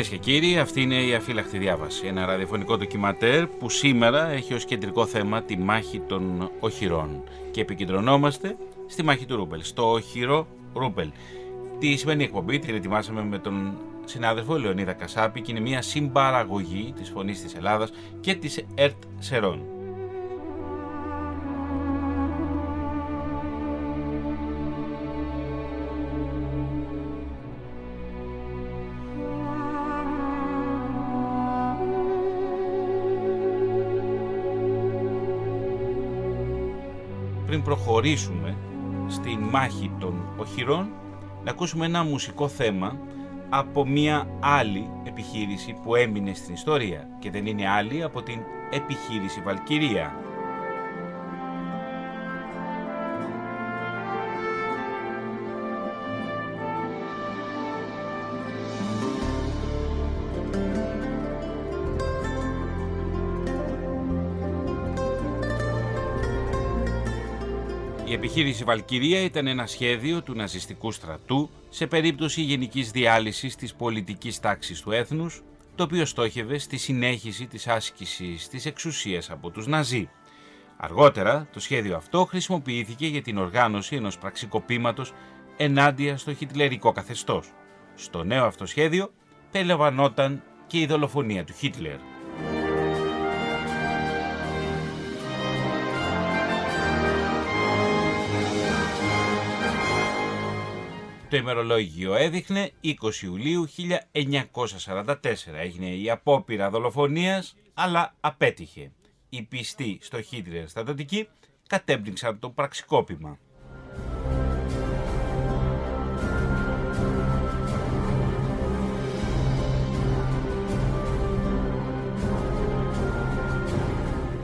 Κυρίες και κύριοι, αυτή είναι η Αφύλακτη Διάβαση. Ένα ραδιοφωνικό ντοκιματέρ που σήμερα έχει ως κεντρικό θέμα τη μάχη των οχυρών. Και επικεντρωνόμαστε στη μάχη του Ρούπελ, στο οχυρό Ρούπελ. Τη σημερινή εκπομπή την ετοιμάσαμε με τον συνάδελφο Λεωνίδα Κασάπη και είναι μια συμπαραγωγή της Φωνής της Ελλάδας και της ΕΡΤ Σερών. Προχωρήσουμε στη μάχη των οχυρών να ακούσουμε ένα μουσικό θέμα από μια άλλη επιχείρηση που έμεινε στην ιστορία και δεν είναι άλλη από την επιχείρηση Βαλκυρία. Επιχείρηση Βαλκυρία ήταν ένα σχέδιο του ναζιστικού στρατού σε περίπτωση γενικής διάλυσης της πολιτικής τάξης του έθνους, το οποίο στόχευε στη συνέχιση της άσκησης της εξουσίας από τους Ναζί. Αργότερα, το σχέδιο αυτό χρησιμοποιήθηκε για την οργάνωση ενός πραξικοπήματος ενάντια στο χιτλερικό καθεστώς. Στο νέο αυτό σχέδιο περιλαμβανόταν και η δολοφονία του Χίτλερ. Το ημερολόγιο έδειχνε 20 Ιουλίου 1944. Έγινε η απόπειρα δολοφονίας, αλλά απέτυχε. Οι πιστοί στο Χίτλερ στρατοτικοί κατέμπνιξαν το πραξικόπημα.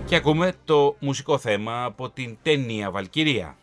Και ακούμε το μουσικό θέμα από την ταινία Βαλκυρία.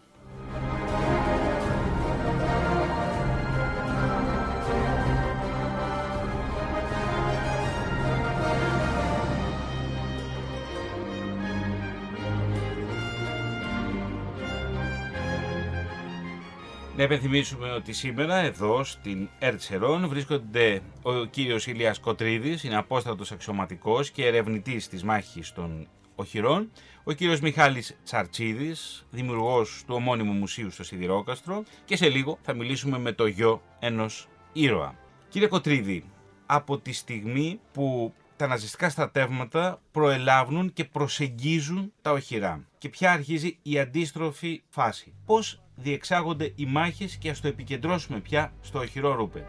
Να επενθυμίσουμε ότι σήμερα εδώ στην Ερτσερών βρίσκονται ο κύριος Ηλίας Κοτρίδης, είναι απόστατος αξιωματικός και ερευνητής της μάχης των οχυρών, ο κύριος Μιχάλης Τσαρτσίδης, δημιουργός του ομώνυμου μουσείου στο Σιδηρόκαστρο και σε λίγο θα μιλήσουμε με το γιο ενός ήρωα. Κύριε Κοτρίδη, από τη στιγμή που τα ναζιστικά στρατεύματα προελάβουν και προσεγγίζουν τα οχυρά και ποια αρχίζει η αντίστροφη φάση. Πώς διεξάγονται οι μάχες και ας το επικεντρώσουμε πια στο οχυρό Ρούπελ.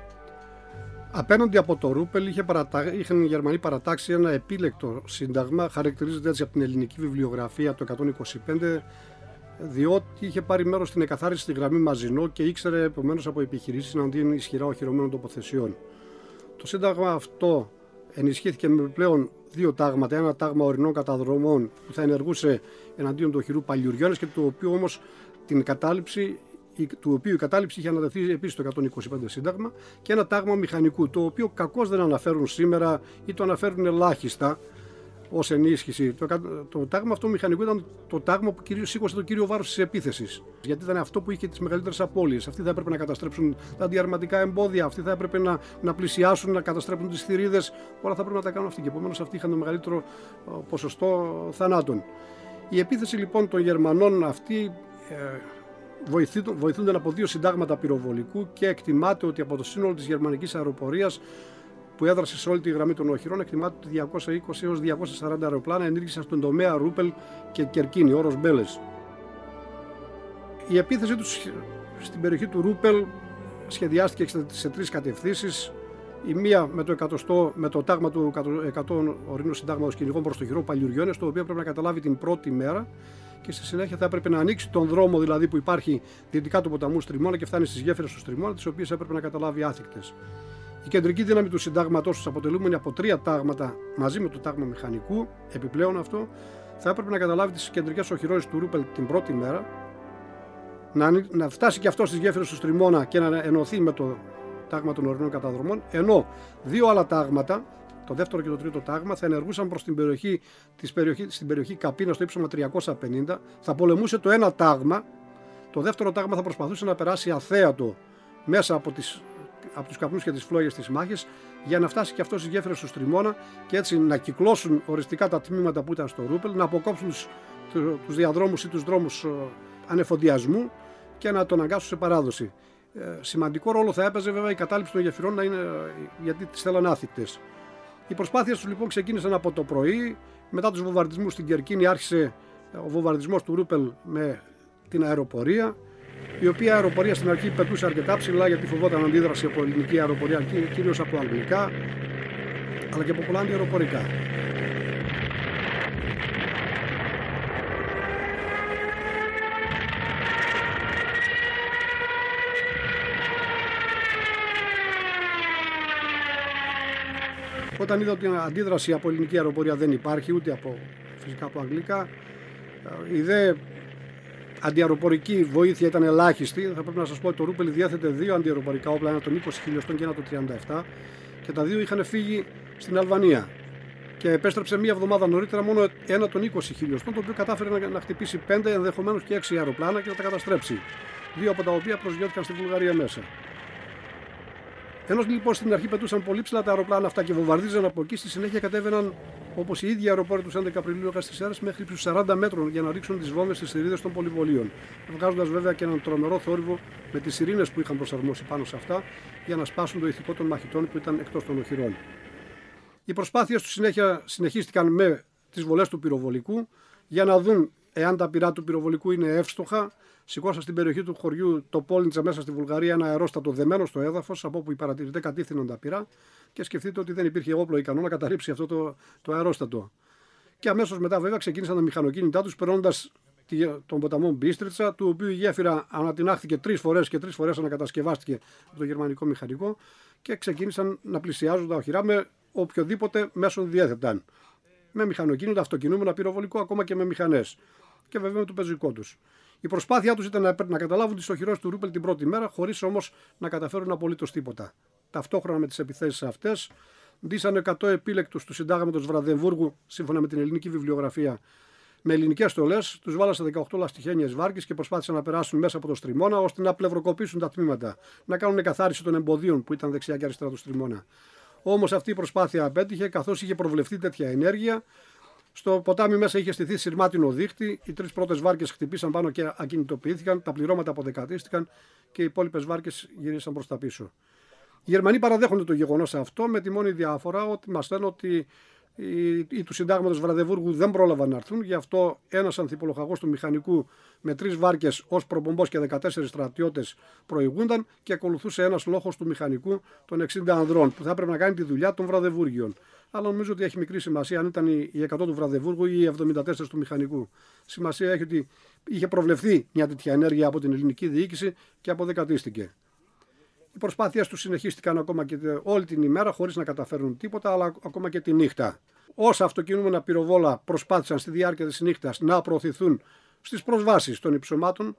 Απέναντι από το Ρούπελ είχε παρατα... είχαν οι Γερμανοί παρατάξει ένα επίλεκτο σύνταγμα, χαρακτηρίζεται έτσι από την ελληνική βιβλιογραφία το 125, διότι είχε πάρει μέρος στην εκαθάριση στη γραμμή Μαζινό και ήξερε επομένως από επιχειρήσεις εναντίον ισχυρά οχυρωμένων τοποθεσιών. Το σύνταγμα αυτό ενισχύθηκε με πλέον δύο τάγματα. Ένα τάγμα ορεινών καταδρομών που θα ενεργούσε εναντίον του οχυρού Παλιουριώνες και το οποίο όμως την κατάληψη του οποίου η κατάληψη είχε αναδεθεί επίσης το 125 Σύνταγμα και ένα τάγμα μηχανικού, το οποίο κακώς δεν αναφέρουν σήμερα ή το αναφέρουν ελάχιστα ως ενίσχυση. Το, το τάγμα αυτό μηχανικού ήταν το τάγμα που κυρίως σήκωσε το κύριο βάρος της επίθεσης. Γιατί ήταν αυτό που είχε τις μεγαλύτερες απώλειες. Αυτοί θα έπρεπε να καταστρέψουν τα διαρματικά εμπόδια, αυτοί θα έπρεπε να, να πλησιάσουν, να καταστρέψουν τις θηρίδες. Όλα θα πρέπει να τα κάνουν αυτοί. Και επομένως αυτοί είχαν το μεγαλύτερο ποσοστό θανάτων. Η επίθεση λοιπόν των Γερμανών αυτή ε, βοηθούνται από δύο συντάγματα πυροβολικού και εκτιμάται ότι από το σύνολο της γερμανικής αεροπορίας που έδρασε σε όλη τη γραμμή των οχυρών, εκτιμάται ότι 220 έως 240 αεροπλάνα ενήργησαν στον τομέα Ρούπελ και Κερκίνη, όρος Μπέλες. Η επίθεση τους στην περιοχή του Ρούπελ σχεδιάστηκε σε τρεις κατευθύνσεις. Η μία με το, 100, με το τάγμα του 100 ορεινού συντάγματος κυνηγών προς το χειρό Παλιουριώνες, το οποίο πρέπει να καταλάβει την πρώτη μέρα και στη συνέχεια θα έπρεπε να ανοίξει τον δρόμο δηλαδή που υπάρχει δυτικά του ποταμού Στριμώνα και φτάνει στις γέφυρες του Στριμώνα, τις οποίες έπρεπε να καταλάβει άθικτες. Η κεντρική δύναμη του συντάγματό τους, αποτελούμενη από τρία τάγματα μαζί με το τάγμα μηχανικού, επιπλέον αυτό, θα έπρεπε να καταλάβει τις κεντρικές οχυρώσεις του Ρούπελ την πρώτη μέρα, να, να φτάσει και αυτό στις γέφυρες του Στριμώνα και να ενωθεί με το τάγμα των ορεινών καταδρομών, ενώ δύο άλλα τάγματα το δεύτερο και το τρίτο τάγμα θα ενεργούσαν προς την περιοχή, της περιοχή, στην περιοχή Καπίνα στο ύψομα 350. Θα πολεμούσε το ένα τάγμα. Το δεύτερο τάγμα θα προσπαθούσε να περάσει αθέατο μέσα από τις από τους καπνούς και τις φλόγες της μάχης για να φτάσει και αυτός στις γέφυρες του Τριμώνα και έτσι να κυκλώσουν οριστικά τα τμήματα που ήταν στο Ρούπελ, να αποκόψουν τους διαδρόμους ή τους δρόμους ε, ανεφοδιασμού και να τον αγκάσουν σε παράδοση. Ε, σημαντικό ρόλο θα έπαιζε βέβαια η κατάληψη των γεφυρών να είναι, γιατί τις θέλαν άθικτες. Οι προσπάθειες τους λοιπόν ξεκίνησαν από το πρωί. Μετά τους βομβαρδισμούς στην Κερκίνη άρχισε ο βομβαρδισμός του Ρούπελ με την αεροπορία. Η οποία αεροπορία στην αρχή πετούσε αρκετά ψηλά γιατί φοβόταν αντίδραση από ελληνική αεροπορία, κυρίως από αγγλικά, αλλά και από πολλά αντιαεροπορικά. Όταν είδα ότι η αντίδραση από ελληνική αεροπορία δεν υπάρχει, ούτε από φυσικά από αγγλικά, η δε αντιαεροπορική βοήθεια ήταν ελάχιστη. Θα πρέπει να σας πω ότι το Ρούπελ διέθετε δύο αντιαεροπορικά όπλα, ένα των 20 χιλιοστών και ένα των 37, και τα δύο είχαν φύγει στην Αλβανία. Και επέστρεψε μία εβδομάδα νωρίτερα μόνο ένα των 20 χιλιοστών, το οποίο κατάφερε να, να χτυπήσει 5 ενδεχομένως και 6 αεροπλάνα και να τα καταστρέψει. Δύο από τα οποία προσγειώθηκαν στη Βουλγαρία μέσα. Ενώ λοιπόν στην αρχή πετούσαν πολύ ψηλά τα αεροπλάνα αυτά και βομβαρδίζαν από εκεί, στη συνέχεια κατέβαιναν όπως οι ίδιοι αεροπόροι τους 11 Απριλίου στις αίρε μέχρι του 40 μέτρων για να ρίξουν τις βόμβες στις θηρίδε των πολυβολίων. Βγάζοντας βέβαια και έναν τρομερό θόρυβο με τις ειρήνε που είχαν προσαρμόσει πάνω σε αυτά για να σπάσουν το ηθικό των μαχητών που ήταν εκτός των οχυρών. Οι προσπάθειες τους συνέχεια συνεχίστηκαν με τις βολές του πυροβολικού για να δουν εάν τα πυρά του πυροβολικού είναι εύστοχα Σηκώσα στην περιοχή του χωριού το Πόλντσα μέσα στη Βουλγαρία ένα αερόστατο δεμένο στο έδαφος, από όπου οι παρατηρητέ κατήφθηναν τα πυρά και σκεφτείτε ότι δεν υπήρχε όπλο ικανό να καταρρύψει αυτό το, το αερόστατο. Και αμέσως μετά, βέβαια, ξεκίνησαν τα μηχανοκίνητά τους, περνώντας τον ποταμό Μπίστριτσα, του οποίου η γέφυρα ανατινάχθηκε τρεις φορές και τρεις φορές ανακατασκευάστηκε από το γερμανικό μηχανικό και ξεκίνησαν να πλησιάζουν τα οχυρά με οποιοδήποτε μέσο διέθεταν. Με μηχανοκίνητα, αυτοκινούμενα, πυροβολικό, ακόμα και με μηχανές. Και βέβαια με το πεζικό τους. Η προσπάθειά τους ήταν να, να καταλάβουν τις οχυρώσεις του Ρούπελ την πρώτη μέρα, χωρίς όμως να καταφέρουν απολύτως τίποτα. Ταυτόχρονα με τις επιθέσεις αυτές, ντύσανε 100 επίλεκτους του συντάγματος Βραδεμβούργου, σύμφωνα με την ελληνική βιβλιογραφία, με ελληνικές στολές, τους βάλασαν σε 18 λαστιχένιες βάρκες και προσπάθησαν να περάσουν μέσα από το στριμώνα ώστε να πλευροκοπήσουν τα τμήματα, να κάνουν καθάριση των εμποδίων που ήταν δεξιά και αριστερά του στριμώνα. Όμως αυτή η προσπάθεια απέτυχε καθώς είχε προβλεφθεί τέτοια ενέργεια στο ποτάμι μέσα είχε στηθεί σειρμάτινο δίχτυ. Οι τρεις πρώτες βάρκες χτυπήσαν πάνω και ακινητοποιήθηκαν. Τα πληρώματα αποδεκατίστηκαν και οι υπόλοιπες βάρκες γυρίσαν προς τα πίσω. Οι Γερμανοί παραδέχονται το γεγονός αυτό με τη μόνη διαφορά ότι μας λένε ότι οι, οι του συντάγματος Βραδεβούργου δεν πρόλαβαν να έρθουν. Γι' αυτό ένας ανθιπολοχαγός του μηχανικού με τρεις βάρκες ως προπομπός και 14 στρατιώτες προηγούνταν και ακολουθούσε ένας λόγο του μηχανικού των 60 ανδρών που θα έπρεπε να κάνει τη δουλειά των Βραδεβούργιων αλλά νομίζω ότι έχει μικρή σημασία αν ήταν οι 100 του Βραδεβούργου ή οι 74 του Μηχανικού. Σημασία έχει ότι είχε προβλεφθεί μια τέτοια ενέργεια από την ελληνική διοίκηση και αποδεκατίστηκε. Οι προσπάθειε τους συνεχίστηκαν ακόμα και όλη την ημέρα χωρίς να καταφέρουν τίποτα, αλλά ακόμα και τη νύχτα. Όσα αυτοκινούμενα πυροβόλα προσπάθησαν στη διάρκεια της νύχτας να προωθηθούν στις προσβάσεις των υψωμάτων,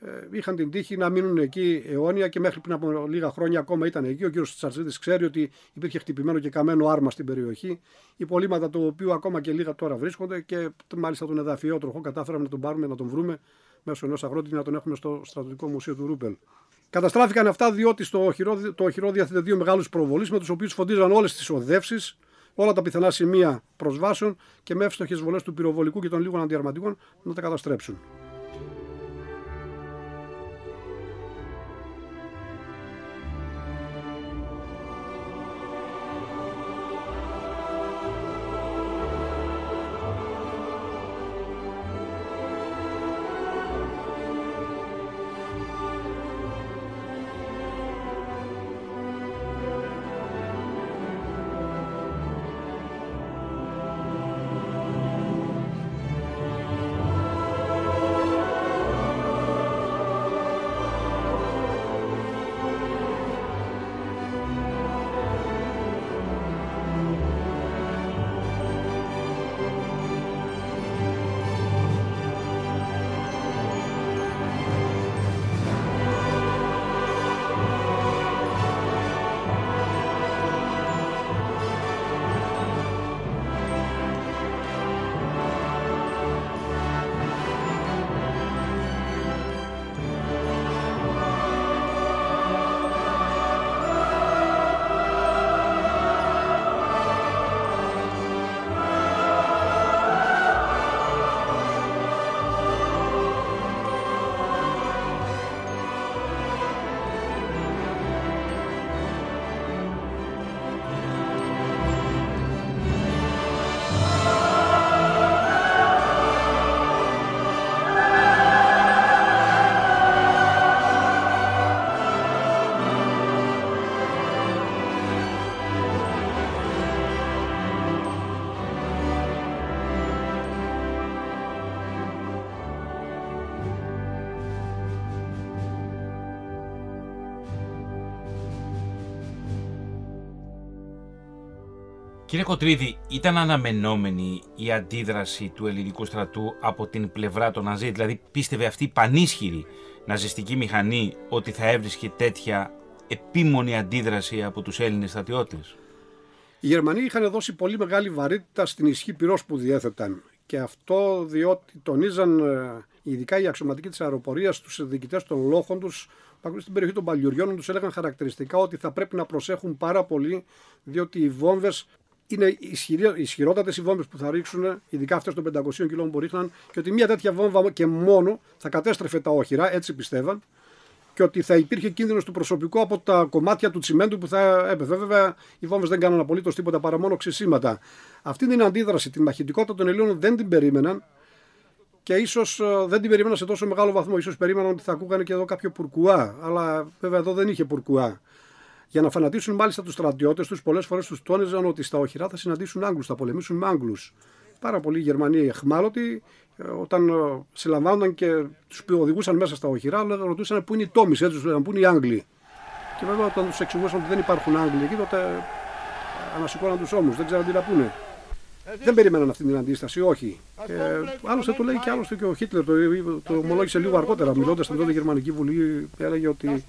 ε, είχαν την τύχη να μείνουν εκεί αιώνια και μέχρι πριν από λίγα χρόνια ακόμα ήταν εκεί. Ο κύριος Τσαρτσίδη ξέρει ότι υπήρχε χτυπημένο και καμένο άρμα στην περιοχή. Υπολείμματα του οποίου ακόμα και λίγα τώρα βρίσκονται και μάλιστα τον εδαφιό τροχό κατάφεραμε να τον πάρουμε, να τον βρούμε μέσω ενός αγρότη να τον έχουμε στο στρατιωτικό μουσείο του Ρούπελ. Καταστράφηκαν αυτά διότι στο οχυρό, το οχυρό διαθέτει δύο μεγάλους προβολείς με τους οποίους φωτίζαν όλες τις οδεύσεις, όλα τα πιθανά σημεία προσβάσεων και με εύστοχες βολές του πυροβολικού και των λίγων αντιαρματικών να τα καταστρέψουν. Κύριε Κοτρίδη, ήταν αναμενόμενη η αντίδραση του ελληνικού στρατού από την πλευρά των Ναζί, δηλαδή πίστευε αυτή η πανίσχυρη ναζιστική μηχανή ότι θα έβρισκε τέτοια επίμονη αντίδραση από τους Έλληνες στρατιώτες; Οι Γερμανοί είχαν δώσει πολύ μεγάλη βαρύτητα στην ισχύ πυρός που διέθεταν και αυτό διότι τονίζαν ε, ειδικά οι αξιωματικοί της αεροπορίας στους διοικητές των λόχων τους στην περιοχή των Παλιουριών τους έλεγαν χαρακτηριστικά ότι θα πρέπει να προσέχουν πάρα πολύ διότι οι βόμβες είναι ισχυρότατες οι βόμβες που θα ρίξουν, ειδικά αυτές των 500 κιλών που ρίχναν, και ότι μια τέτοια βόμβα και μόνο θα κατέστρεφε τα όχυρα, έτσι πιστεύαν, και ότι θα υπήρχε κίνδυνος του προσωπικού από τα κομμάτια του τσιμέντου που θα έπεφε. Βέβαια, οι βόμβες δεν κάνουν απολύτως τίποτα παρά μόνο ξυσίματα. Αυτή την αντίδραση, την μαχητικότητα των Ελλήνων δεν την περίμεναν και ίσως ε, δεν την περίμεναν σε τόσο μεγάλο βαθμό. σω περίμεναν ότι θα ακούγανε και εδώ κάποιο πουρκουά, αλλά βέβαια εδώ δεν είχε πουρκουά. Για να φανατίσουν μάλιστα τους στρατιώτες τους, πολλές φορές τους τόνιζαν ότι στα οχυρά θα συναντήσουν Άγγλους, θα πολεμήσουν με Άγγλους. Πάρα πολλοί Γερμανοί εχμάλωτοι, ε, όταν ε, συλλαμβάνονταν και τους οδηγούσαν μέσα στα οχυρά, ρωτούσαν πού είναι οι Τόμις, έτσι τους λέγανε, πού είναι οι Άγγλοι. Και βέβαια όταν τους εξηγούσαν ότι δεν υπάρχουν Άγγλοι εκεί, τότε ε, ανασηκώναν τους ώμους, δεν ξέραν τι να πούνε. Δεν περίμεναν αυτή την αντίσταση, όχι. Ε, άλλωστε το λέει και άλλωστε και ο Χίτλερ, το, το ομολόγησε λίγο αργότερα, μιλώντας στην τότε Γερμανική Βουλή, έλεγε ότι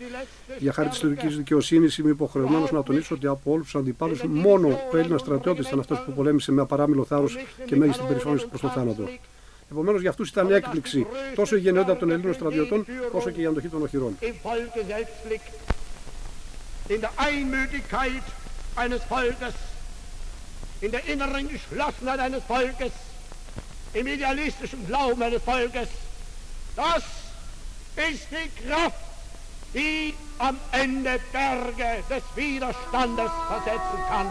για χάρη της ιστορικής δικαιοσύνης είμαι υποχρεωμένος να τονίσω ότι από όλους τους αντιπάλους μόνο ο Έλληνας στρατιώτης ήταν αυτός που πολέμησε με απαράμιλο θάρρος και μέγιστη περιφρόνηση προς το θάνατο. Επομένως για αυτούς ήταν έκπληξη τόσο η γενναιότητα των Ελλήνων στρατιωτών όσο και η αντοχή των οχυρών. in der inneren Geschlossenheit eines Volkes, im idealistischen Glauben eines Volkes. Das ist die Kraft, die am Ende Berge des Widerstandes versetzen kann.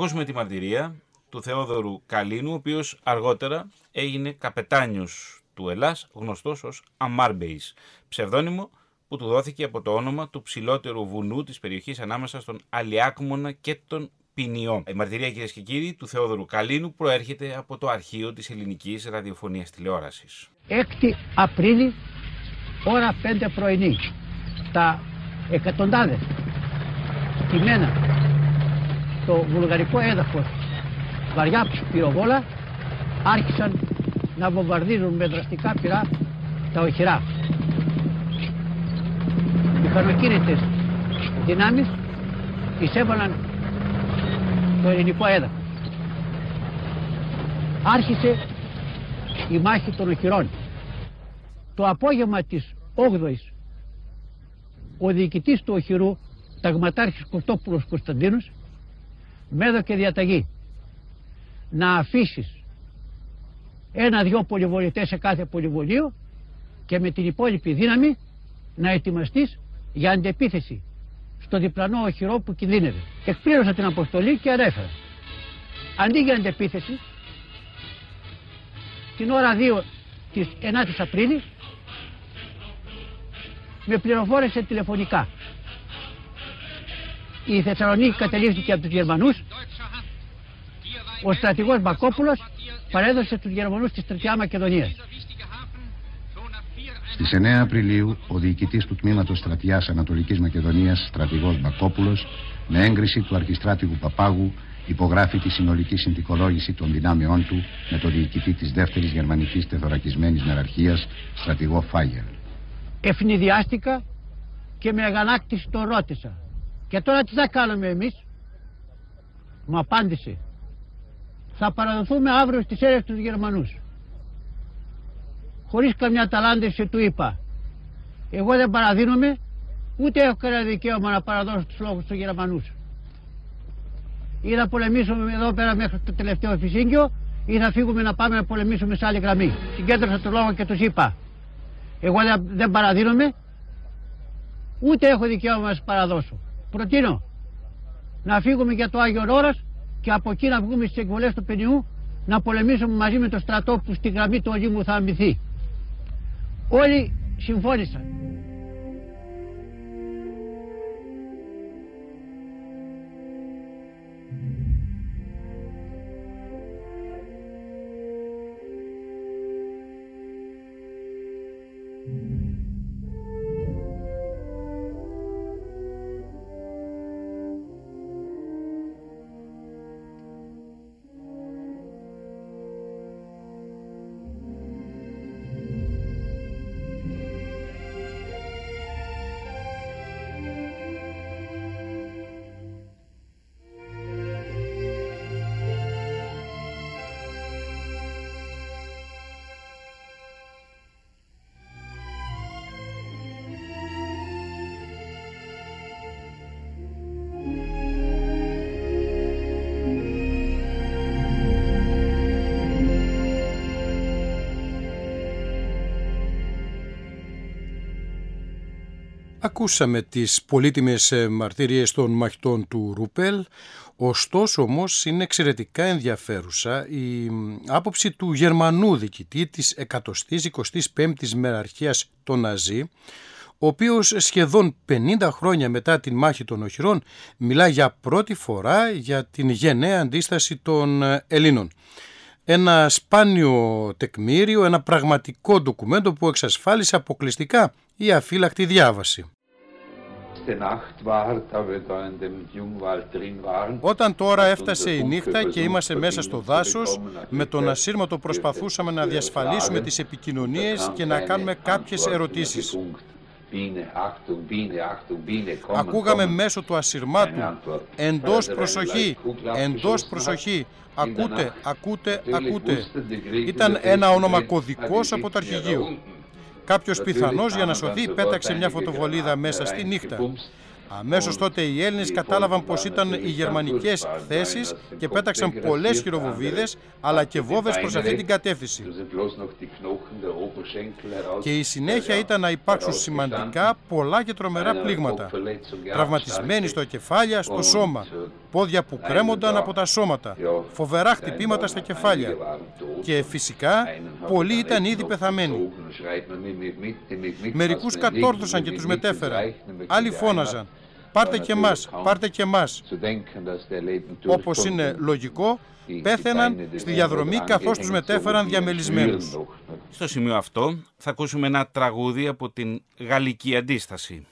Ακούσουμε τη μαρτυρία του Θεόδωρου Καλίνου, ο οποίος αργότερα έγινε καπετάνιος του Ελλάς, γνωστός ως Αμάρμπεϊς, ψευδόνυμο που του δόθηκε από το όνομα του ψηλότερου βουνού της περιοχής ανάμεσα στον Αλιάκμονα και τον Ποινιό. Η μαρτυρία κυρίες και κύριοι του Θεόδωρου Καλίνου προέρχεται από το αρχείο της ελληνικής ραδιοφωνίας τηλεόρασης. 6 Απρίλη, ώρα 5 πρωινή, τα εκατοντάδες μένα το βουλγαρικό έδαφος βαριά πυροβόλα άρχισαν να βομβαρδίζουν με δραστικά πυρά τα οχυρά. Μηχανοκίνητες δυνάμεις εισέβαλαν το ελληνικό έδαφος. Άρχισε η μάχη των οχυρών. Το απόγευμα της 8ης ο διοικητής του οχυρού, ταγματάρχης Κωστόπουλος Κωνσταντίνος, με έδωκε διαταγή να αφήσεις ένα-δυο πολυβολητές σε κάθε πολυβολείο και με την υπόλοιπη δύναμη να ετοιμαστείς για αντεπίθεση στο διπλανό οχυρό που κινδύνευε. Εκπλήρωσα την αποστολή και ανέφερα. Αντί για αντεπίθεση, την ώρα 2 της 9ης Απρίλης με πληροφόρησε τηλεφωνικά η Θεσσαλονίκη κατελήφθηκε από τους Γερμανούς. Ο στρατηγός Μπακόπουλος παρέδωσε τους Γερμανούς στη Στρατιά Μακεδονίας. Στις 9 Απριλίου, ο διοικητής του τμήματος στρατιάς Ανατολικής Μακεδονίας, στρατηγός Μπακόπουλος, με έγκριση του αρχιστράτηγου Παπάγου, υπογράφει τη συνολική συνθηκολόγηση των δυνάμεών του με το διοικητή της δεύτερης γερμανικής τεθωρακισμένης νεραρχία, στρατηγό Φάγερ. Ευνηδιάστηκα και με αγανάκτηση τον ρώτησα Και τώρα τι θα κάνουμε εμείς; Μου απάντησε. Θα παραδοθούμε αύριο στις έρευνες τους Γερμανούς. Χωρίς καμιά ταλάντευση του είπα. Εγώ δεν παραδίνομαι ούτε έχω κανένα δικαίωμα να παραδώσω τους λόγους του Γερμανούς. Ή θα πολεμήσουμε εδώ πέρα μέχρι το τελευταίο φυσίγγιο ή θα φύγουμε να πάμε να πολεμήσουμε σε άλλη γραμμή. Συγκέντρωσα το λόγο και τους είπα. Εγώ δεν παραδίνομαι ούτε έχω δικαίωμα να σας παραδώσω. Προτείνω να φύγουμε για το Άγιο Ώρας και από εκεί να βγούμε στις εκβολές του Πενιού να πολεμήσουμε μαζί με το στρατό που στη γραμμή του Ολύμου θα αμυθεί. Όλοι συμφώνησαν. Ακούσαμε τις πολύτιμες ε, μαρτύριες των μαχητών του Ρούπελ, ωστόσο όμως είναι εξαιρετικά ενδιαφέρουσα η άποψη του Γερμανού διοικητή της 125ης μεραρχίας των Ναζί, ο οποίος σχεδόν 50 χρόνια μετά την μάχη των Οχυρών μιλά για πρώτη φορά για την γενναία αντίσταση των ε, Ελλήνων. Ένα σπάνιο τεκμήριο, ένα πραγματικό ντοκουμέντο που εξασφάλισε αποκλειστικά η αφύλακτη διάβαση. Όταν τώρα έφτασε η νύχτα και είμαστε μέσα στο δάσος, με τον ασύρματο προσπαθούσαμε να διασφαλίσουμε τις επικοινωνίες και να κάνουμε κάποιες ερωτήσεις. Ακούγαμε μέσω του ασυρμάτου εντός προσοχή, εντός προσοχή, ακούτε, ακούτε, ακούτε. Ήταν ένα όνομα κωδικός από το αρχηγείο. Κάποιος πιθανός για να σωθεί πέταξε μια φωτοβολίδα μέσα στη νύχτα. Αμέσως τότε οι Έλληνες κατάλαβαν πως ήταν οι γερμανικές θέσεις και πέταξαν πολλές χειροβοβίδες αλλά και βόβες προς αυτή την κατεύθυνση. Και η συνέχεια ήταν να υπάρξουν σημαντικά πολλά και τρομερά πλήγματα. Τραυματισμένοι στο κεφάλια, στο σώμα. Πόδια που κρέμονταν από τα σώματα. Φοβερά χτυπήματα στα κεφάλια. Και φυσικά πολλοί ήταν ήδη πεθαμένοι. Μερικούς κατόρθωσαν και τους μετέφεραν. Άλλοι φώναζαν. Πάρτε και μας, πάρτε και μας. Όπως είναι λογικό, πέθαιναν στη διαδρομή καθώς τους μετέφεραν διαμελισμένους. Στο σημείο αυτό θα ακούσουμε ένα τραγούδι από την Γαλλική Αντίσταση.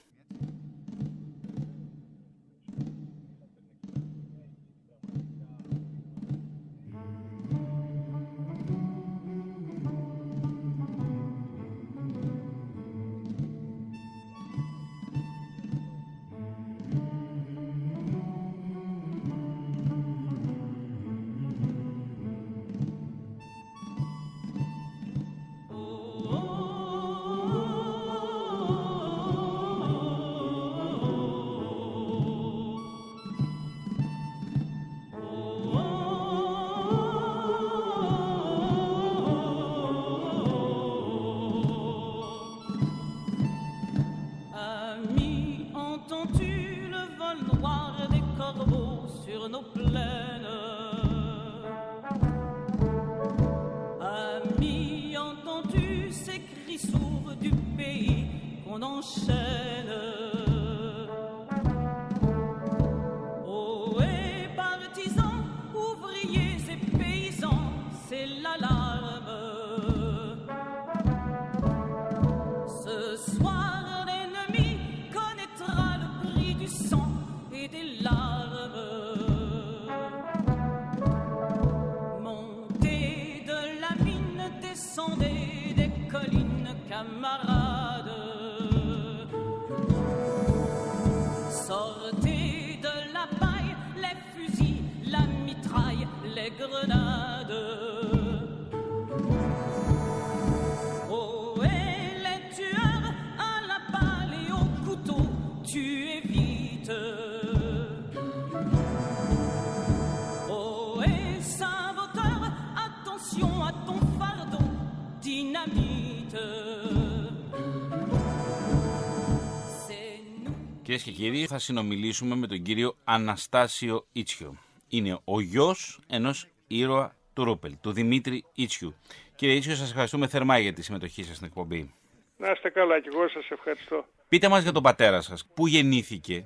Κύριοι, θα συνομιλήσουμε με τον κύριο Αναστάσιο Ιτσιο. Είναι ο γιος ενός ήρωα του Ρούπελ, του Δημήτρη Ιτσιου. Κύριε Ιτσιο, σας ευχαριστούμε θερμά για τη συμμετοχή σας στην εκπομπή. Να είστε καλά και εγώ σας ευχαριστώ. Πείτε μας για τον πατέρα σας, πού γεννήθηκε,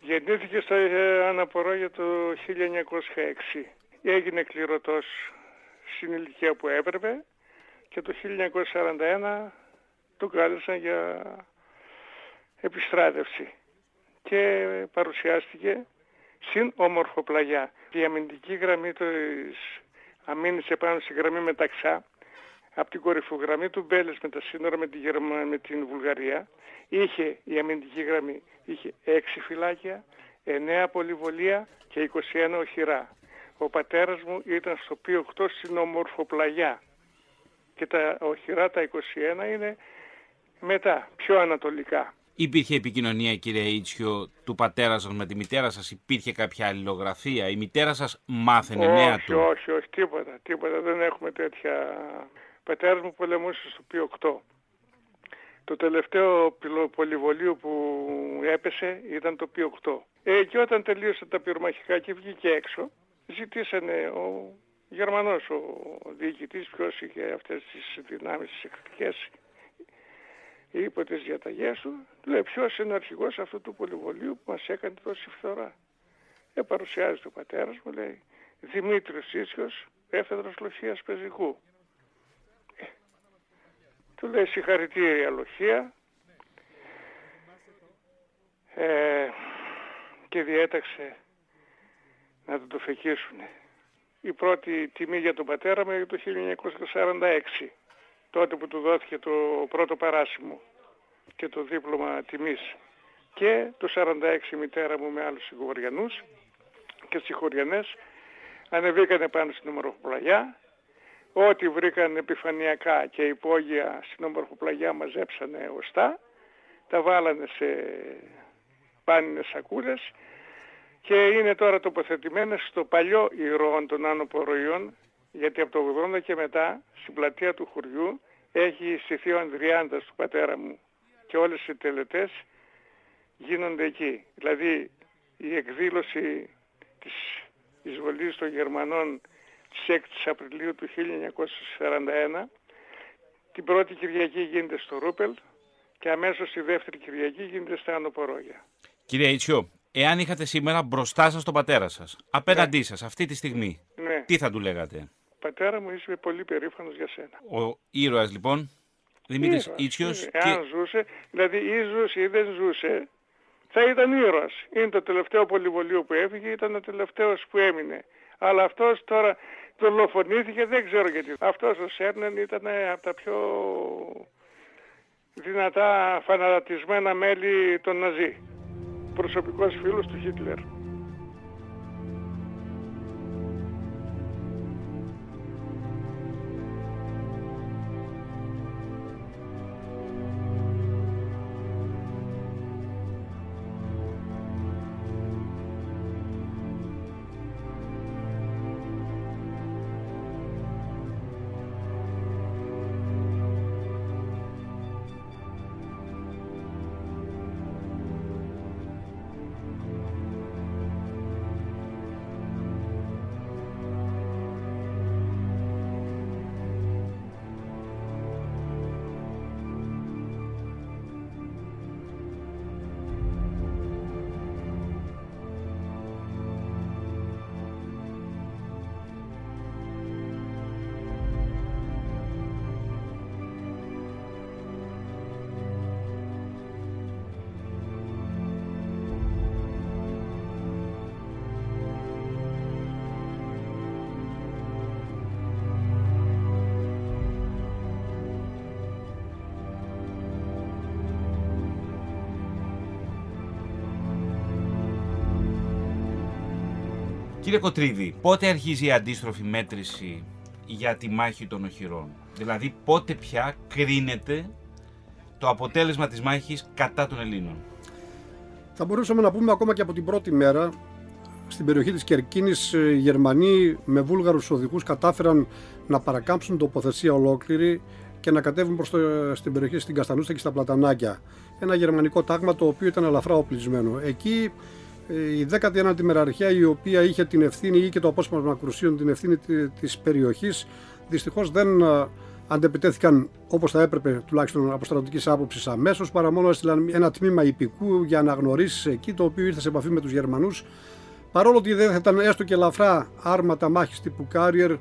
Γεννήθηκε στο ε, Αναπορόγιο το 1906. Έγινε κληρωτός στην ηλικία που έπρεπε και το 1941 του κάλεσαν για επιστράτευση και παρουσιάστηκε στην Ομορφοπλαγιά. Η αμυντική γραμμή της αμήνησε πάνω στη γραμμή μεταξά από την κορυφογραμμή του Μπέλες με τα σύνορα με, τη Γερμα... με την Βουλγαρία είχε η αμυντική γραμμή είχε 6 φυλάκια, 9 πολυβολία και 21 οχυρά. Ο πατέρας μου ήταν στο π 8 στην Ομορφοπλαγιά και τα οχυρά τα 21 είναι μετά, πιο ανατολικά. Υπήρχε επικοινωνία, κύριε Ιτσιο, του πατέρα σας με τη μητέρα σας, υπήρχε κάποια αλληλογραφία, η μητέρα σας μάθαινε νέα όχι, του; όχι, όχι, τίποτα, τίποτα, δεν έχουμε τέτοια. Ο πατέρας μου πολεμούσε στο P8. Το τελευταίο πυλο- πολυβολείο που έπεσε ήταν το P8. Ε, και όταν τελείωσε τα πυρομαχικά και βγήκε έξω, ζητήσανε ο Γερμανός, ο διοικητής, ποιος είχε αυτές τις δυνάμεις τις εκρηκτικές, είπε τις διαταγές του, του λέει ποιος είναι ο αρχηγός αυτού του πολυβολίου που μας έκανε τόση φθορά. Ε, παρουσιάζει το πατέρας μου, λέει, Δημήτριος Ίσιος, έφεδρος λοχείας πεζικού. Ε, του λέει συγχαρητήρια λοχεία ε, και διέταξε να τον το φεκίσουνε. Η πρώτη τιμή για τον πατέρα μου είναι το 1946, τότε που του δόθηκε το πρώτο παράσημο και το δίπλωμα τιμής. Και το 46 η μητέρα μου με άλλους συγχωριανούς και συγχωριανές ανεβήκανε πάνω στην ομορφοπλαγιά. Ό,τι βρήκαν επιφανειακά και υπόγεια στην ομορφοπλαγιά μαζέψανε οστά, τα βάλανε σε πάνινες σακούλες και είναι τώρα τοποθετημένες στο παλιό ηρώων των άνω προϊόν γιατί από το 80 και μετά στην πλατεία του χωριού έχει στηθεί ο Ανδριάντας του πατέρα μου και όλες οι τελετές γίνονται εκεί. Δηλαδή η εκδήλωση της εισβολής των Γερμανών της 6ης Απριλίου του 1941 την πρώτη Κυριακή γίνεται στο Ρούπελ και αμέσως τη δεύτερη Κυριακή γίνεται στα Ανοπορόγια. Κύριε Ιτσιο, εάν είχατε σήμερα μπροστά σας τον πατέρα σας, απέναντί σας αυτή τη στιγμή, Ναι, τι θα του λέγατε; Πατέρα μου είσαι πολύ περήφανος για σένα. Ο ήρωας λοιπόν, Δημήτρης Ήρωας, Ιτσιο. ήρωας. Και... Εάν ζούσε, δηλαδή ή ζούσε ή δεν ζούσε, θα ήταν ήρωας. Είναι το τελευταίο πολυβολείο που έφυγε, ήταν ο τελευταίος που έμεινε. Αλλά αυτός τώρα δολοφονήθηκε, δεν ξέρω γιατί. Αυτός ο Σέρνεν ήταν από τα πιο δυνατά φανατισμένα μέλη των Ναζί. Προσωπικός φίλος του Χίτλερ. Κύριε Κοτρίδη, πότε αρχίζει η αντίστροφη μέτρηση για τη μάχη των οχυρών; Δηλαδή πότε πια κρίνεται το αποτέλεσμα της μάχης κατά των Ελλήνων; Θα μπορούσαμε να πούμε ακόμα και από την πρώτη μέρα στην περιοχή της Κερκίνης ε, οι Γερμανοί με βούλγαρους οδηγούς κατάφεραν να παρακάμψουν τοποθεσία ολόκληρη και να κατέβουν προς το, στην περιοχή στην Καστανούστα και στα Πλατανάκια. Ένα γερμανικό τάγμα το οποίο ήταν ελαφρά οπλισμένο. Εκεί ε, η 19η μεραρχία η οποία είχε την ευθύνη ή και το απόσπασμα Κρουσίων την ευθύνη τη- της περιοχής δυστυχώς δεν ε, αντεπιτέθηκαν όπως θα έπρεπε τουλάχιστον από στρατιωτικής άποψης αμέσως παρά μόνο έστειλαν ένα τμήμα υπηκού για αναγνωρίσεις εκεί το οποίο ήρθε σε επαφή με τους Γερμανούς. Παρόλο ότι δεν θα ήταν έστω και ελαφρά άρματα μάχης τύπου Carrier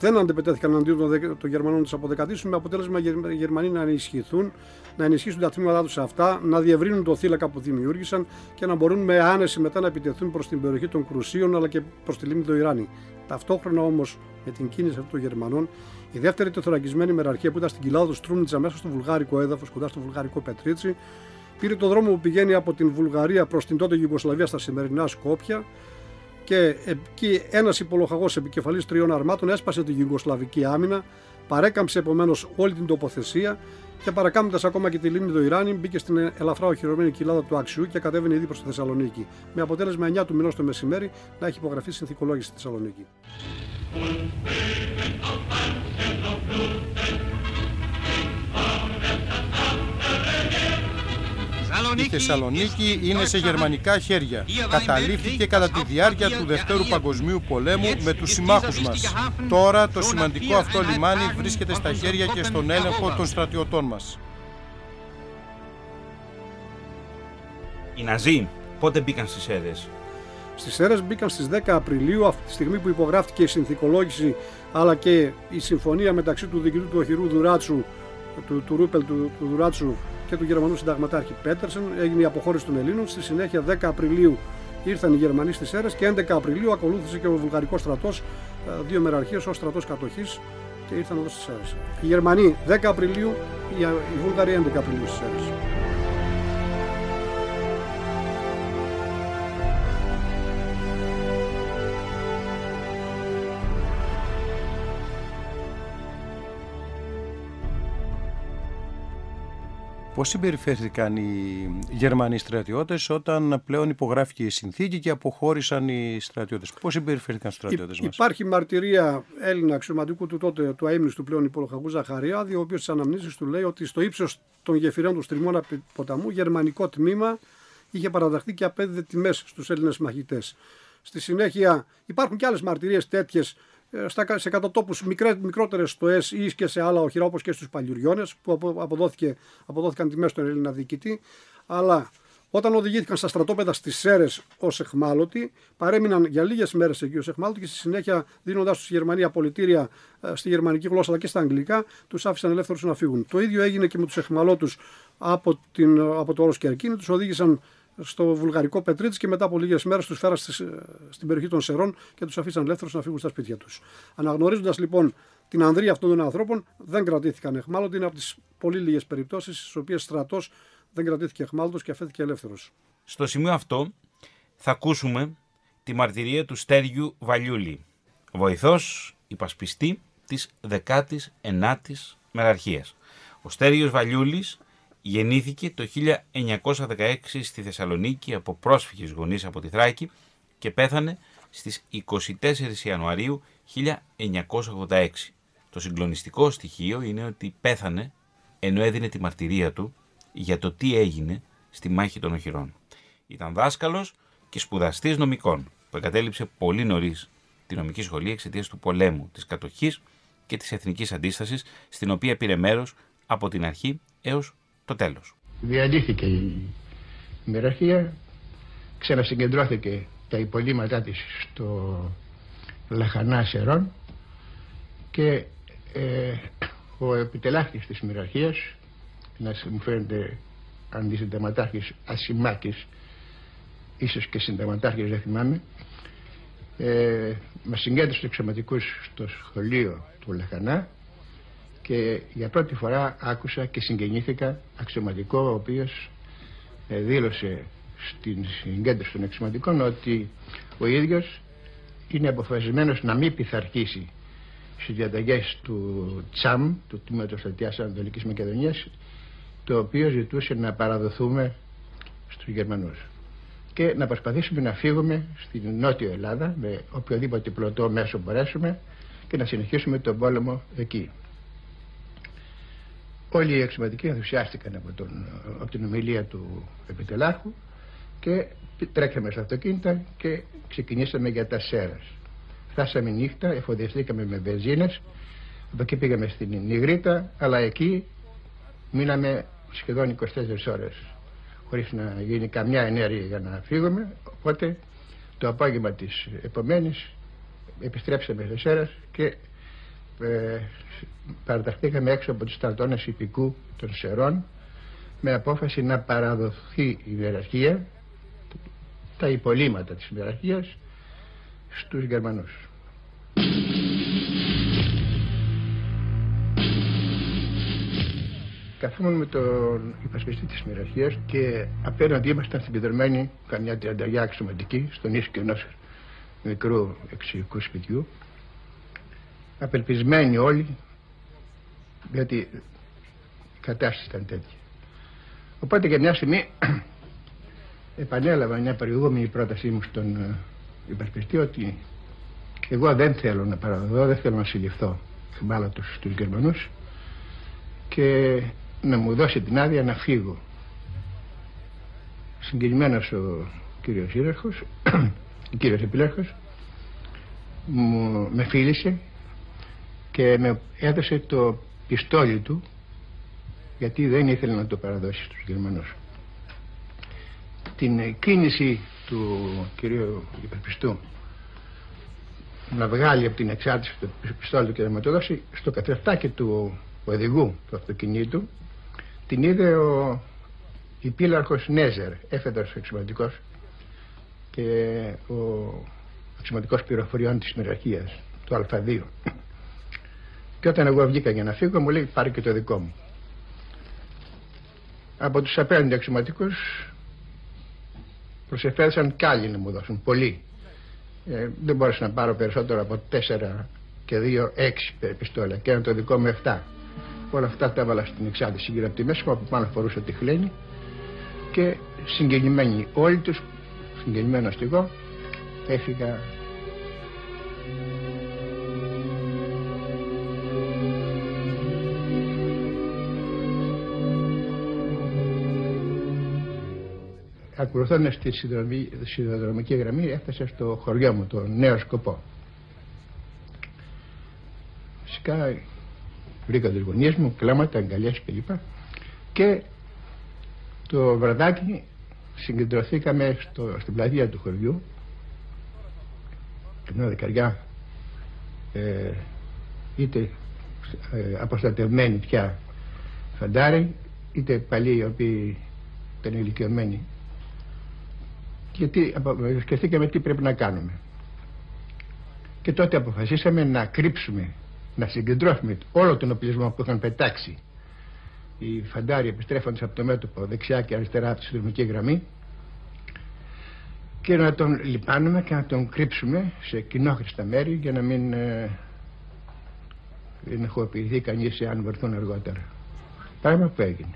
δεν αντεπιτέθηκαν αντίον των, δε- των Γερμανών του αποδεκατήσουν με αποτέλεσμα οι Γερ- οι Γερμανοί να ενισχυθούν, να ενισχύσουν τα τμήματά τους σε αυτά, να διευρύνουν το θύλακα που δημιούργησαν και να μπορούν με άνεση μετά να επιτεθούν προς την περιοχή των Κρουσίων αλλά και προς τη λίμνη του Ιράνη. Ταυτόχρονα όμως με την κίνηση αυτών των Γερμανών, η δεύτερη τεθωρακισμένη μεραρχία που ήταν στην κοιλάδα του Στρούνιτσα μέσα στο βουλγάρικο έδαφος, κοντά στο βουλγάρικο Πετρίτσι, πήρε το δρόμο που πηγαίνει από την Βουλγαρία προς την τότε Ιουγκοσλαβία στα σημερινά Σκόπια και εκεί ένας υπολοχαγός επικεφαλής τριών αρμάτων έσπασε τη Ιουγκοσλαβική άμυνα, παρέκαμψε επομένως όλη την τοποθεσία και παρακάμπτοντας ακόμα και τη λίμνη του Ιράνη, μπήκε στην ελαφρά οχυρωμένη κοιλάδα του Αξιού και κατέβαινε ήδη προς τη Θεσσαλονίκη. Με αποτέλεσμα 9 του μηνός το μεσημέρι να έχει υπογραφεί συνθηκολόγηση στη Θεσσαλονίκη. Η Θεσσαλονίκη είναι σε γερμανικά χέρια. Καταλήφθηκε κατά τη διάρκεια του Δευτέρου Παγκοσμίου Πολέμου με τους συμμάχους μας. Τώρα το σημαντικό αυτό λιμάνι βρίσκεται στα χέρια και στον έλεγχο των στρατιωτών μας. Οι Ναζί πότε μπήκαν στις αίρες. Στις αίρε μπήκαν στις 10 Απριλίου, αυτή τη στιγμή που υπογράφτηκε η συνθηκολόγηση αλλά και η συμφωνία μεταξύ του διοικητού του οχυρού Δουράτσου, του, του Ρούπελ του, του Δουράτσου και του Γερμανού συνταγματάρχη Πέτερσεν. Έγινε η αποχώρηση των Ελλήνων. Στη συνέχεια 10 Απριλίου ήρθαν οι Γερμανοί στις αίρε και 11 Απριλίου ακολούθησε και ο Βουλγαρικός στρατός, δύο μεραρχίες ως στρατός κατοχής και ήρθαν εδώ στις αίρε. Οι Γερμανοί 10 Απριλίου, οι, οι Βούλγαροι 11 Απριλίου στις αίρε. Πώς συμπεριφέρθηκαν οι Γερμανοί στρατιώτες όταν πλέον υπογράφηκε η συνθήκη και αποχώρησαν οι στρατιώτες; Πώς συμπεριφέρθηκαν οι στρατιώτες Υ- μας; Υπάρχει μαρτυρία Έλληνα αξιωματικού του τότε του αείμνηστου πλέον υπολογαγού Ζαχαριάδη, ο οποίος στις αναμνήσεις του λέει ότι στο ύψος των γεφυρών του Στριμώνα πι- ποταμού γερμανικό τμήμα είχε παραδαχθεί και απέδιδε τιμές στους Έλληνες μαχητές. Στη συνέχεια υπάρχουν και άλλες μαρτυρίες τέτοιε σε κατατόπου μικρότερες στοές ή και σε άλλα οχυρά όπως και στους Παλιουριώνες που απο- αποδόθηκε, αποδόθηκαν τιμές στον Έλληνα διοικητή. Αλλά όταν οδηγήθηκαν στα στρατόπεδα στις Σέρες ως εχμάλωτοι, παρέμειναν για λίγες μέρες εκεί ως εχμάλωτοι και στη συνέχεια δίνοντα τους Γερμανοί απολυτήρια ε, στη γερμανική γλώσσα αλλά και στα αγγλικά, τους άφησαν ελεύθερους να φύγουν. Το ίδιο έγινε και με τους εχμαλώτους από, την, από το όρος Κερκίνη, τους οδήγησαν στο βουλγαρικό Πετρίτσι και μετά από λίγες μέρες τους φέραν στις, ε, στην περιοχή των Σερών και τους αφήσαν ελεύθερους να φύγουν στα σπίτια τους. Αναγνωρίζοντας λοιπόν την ανδρεία αυτών των ανθρώπων, δεν κρατήθηκαν εχμάλωτοι. Είναι από τις πολύ λίγες περιπτώσεις στις οποίες στρατός δεν κρατήθηκε εχμάλωτος και αφέθηκε ελεύθερος. Στο σημείο αυτό θα ακούσουμε τη μαρτυρία του Στέριου Βαλιούλη, βοηθός υπασπιστή της 19ης Μεραρχίας. Ο Στέριος Βαλιούλης γεννήθηκε το 1916 στη Θεσσαλονίκη από πρόσφυγες γονείς από τη Θράκη και πέθανε στις 24 Ιανουαρίου 1986. Το συγκλονιστικό στοιχείο είναι ότι πέθανε ενώ έδινε τη μαρτυρία του για το τι έγινε στη μάχη των οχυρών. Ήταν δάσκαλος και σπουδαστής νομικών που εγκατέλειψε πολύ νωρίς τη νομική σχολή εξαιτίας του πολέμου, της κατοχής και της εθνικής αντίστασης στην οποία πήρε μέρος από την αρχή έως το τέλος. Διαλύθηκε η μοιραρχία, ξανασυγκεντρώθηκε τα υπολείμματά της στο Λαχανά Σερών και ε, ο επιτελάχτης της μοιραρχίας, ένας μου φαίνεται αντισυνταγματάρχης Ασημάκης, ίσως και συνταγματάρχης δεν θυμάμαι, ε, μας συγκέντρωσε εξωματικούς στο σχολείο του Λαχανά και για πρώτη φορά άκουσα και συγγενήθηκα αξιωματικό ο οποίος ε, δήλωσε στην συγκέντρωση των αξιωματικών ότι ο ίδιος είναι αποφασισμένος να μην πειθαρχήσει στις διαταγές του ΤΣΑΜ, του Τμήματος Στρατιάς Ανατολικής Μακεδονίας, το οποίο ζητούσε να παραδοθούμε στους Γερμανούς και να προσπαθήσουμε να φύγουμε στην Νότιο Ελλάδα με οποιοδήποτε πλωτό μέσο μπορέσουμε και να συνεχίσουμε τον πόλεμο εκεί. Όλοι οι αξιωματικοί ενθουσιάστηκαν από, τον, από την ομιλία του επιτελάρχου και τρέξαμε στα αυτοκίνητα και ξεκινήσαμε για τα Σέρας. Φτάσαμε νύχτα, εφοδιαστήκαμε με βενζίνες, από εκεί πήγαμε στην Νιγρήτα, αλλά εκεί μείναμε σχεδόν 24 ώρες χωρίς να γίνει καμιά ενέργεια για να φύγουμε, οπότε το απόγευμα της επομένης επιστρέψαμε σε Σέρας και ε, παραταχθήκαμε έξω από τις στρατώνες υπηκού των Σερών με απόφαση να παραδοθεί η ιεραρχία τα υπολείμματα της ιεραρχίας στους Γερμανούς. Καθόμουν με τον υπασπιστή της ιεραρχίας και απέναντι ήμασταν συγκεντρωμένοι καμιά τριανταριά αξιωματική στον ίσκιο ενός μικρού εξωτερικού σπιτιού απελπισμένοι όλοι γιατί η κατάσταση ήταν τέτοια. Οπότε για μια στιγμή επανέλαβα μια προηγούμενη πρότασή μου στον ε, υπερπιστή ότι εγώ δεν θέλω να παραδοδώ, δεν θέλω να συλληφθώ τους στους Γερμανούς και να μου δώσει την άδεια να φύγω. Συγκεκριμένος ο κύριος Ήραρχος, ο κύριος Επιλέρχος, μου, με φίλησε και με έδωσε το πιστόλι του γιατί δεν ήθελε να το παραδώσει στους Γερμανούς. Την κίνηση του κυρίου υπερπιστού να βγάλει από την εξάρτηση το πιστόλι και να με το δώσει στο καθρεφτάκι του οδηγού του αυτοκινήτου την είδε ο υπήλαρχος Νέζερ, έφεδρος εξηματικός και ο εξηματικός πληροφοριών της μοιραρχίας του Α2 και όταν εγώ βγήκα για να φύγω μου λέει πάρε και το δικό μου από τους απέναντι αξιωματικούς προσεφέρθησαν κι άλλοι να μου δώσουν πολλοί ε, δεν μπόρεσα να πάρω περισσότερο από 4 και 2 6 πιστόλια και ένα το δικό μου 7 όλα αυτά τα έβαλα στην εξάρτηση γύρω από τη μέση μου από πάνω φορούσα τη χλένη και συγκινημένοι όλοι τους συγκινημένος κι εγώ έφυγα ακολουθώντας τη σιδηροδρομική γραμμή έφτασε στο χωριό μου, το νέο σκοπό. Φυσικά βρήκα τις γωνίες μου, κλάματα, αγκαλιές κλπ. Και το βραδάκι συγκεντρωθήκαμε στο, στην πλατεία του χωριού και μια δεκαριά ε, είτε ε, αποστατευμένοι πια φαντάροι είτε παλιοί οι οποίοι ήταν ηλικιωμένοι γιατί σκεφτήκαμε τι πρέπει να κάνουμε. Και τότε αποφασίσαμε να κρύψουμε, να συγκεντρώσουμε όλο τον οπλισμό που είχαν πετάξει οι φαντάροι επιστρέφοντας από το μέτωπο δεξιά και αριστερά από τη συνδρομική γραμμή και να τον λιπάνουμε και να τον κρύψουμε σε κοινόχρηστα μέρη για να μην ε, ενεχοποιηθεί κανείς αν βρεθούν αργότερα. Πράγμα που έγινε.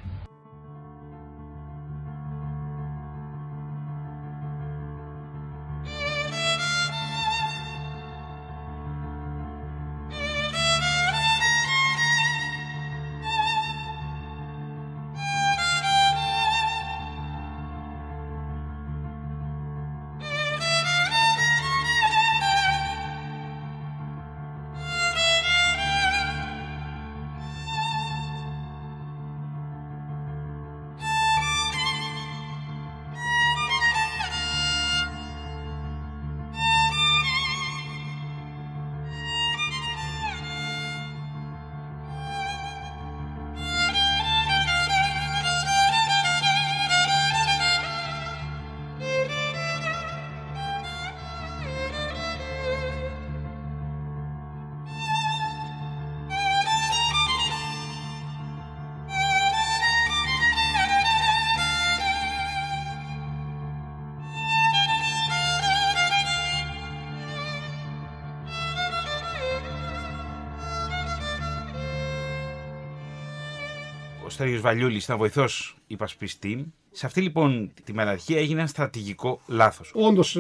Στέλιος Βαλιούλης ήταν βοηθός υπασπιστή. Σε αυτή λοιπόν τη μεραρχία έγινε ένα στρατηγικό λάθος. Όντως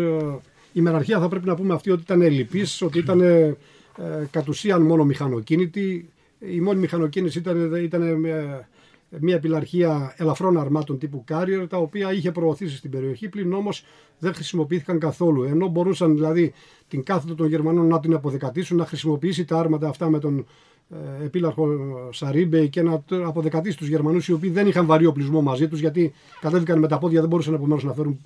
η μεραρχία θα πρέπει να πούμε αυτή ότι ήταν ελλειπής, ότι ήταν ε, κατ' ουσίαν μόνο μηχανοκίνητη. Η μόνη μηχανοκίνηση ήταν, ήταν μια, μια επιλαρχία ελαφρών αρμάτων τύπου Carrier, τα οποία είχε προωθήσει στην περιοχή, πλην όμως δεν χρησιμοποιήθηκαν καθόλου. Ενώ μπορούσαν δηλαδή την κάθετο των Γερμανών να την αποδεκατήσουν, να χρησιμοποιήσει τα άρματα αυτά με τον ε, επίλαρχο Σαρίμπε και να το αποδεκατήσει τους Γερμανούς, οι οποίοι δεν είχαν βαρύ οπλισμό μαζί τους, γιατί κατέβηκαν με τα πόδια, δεν μπορούσαν επομένως να φέρουν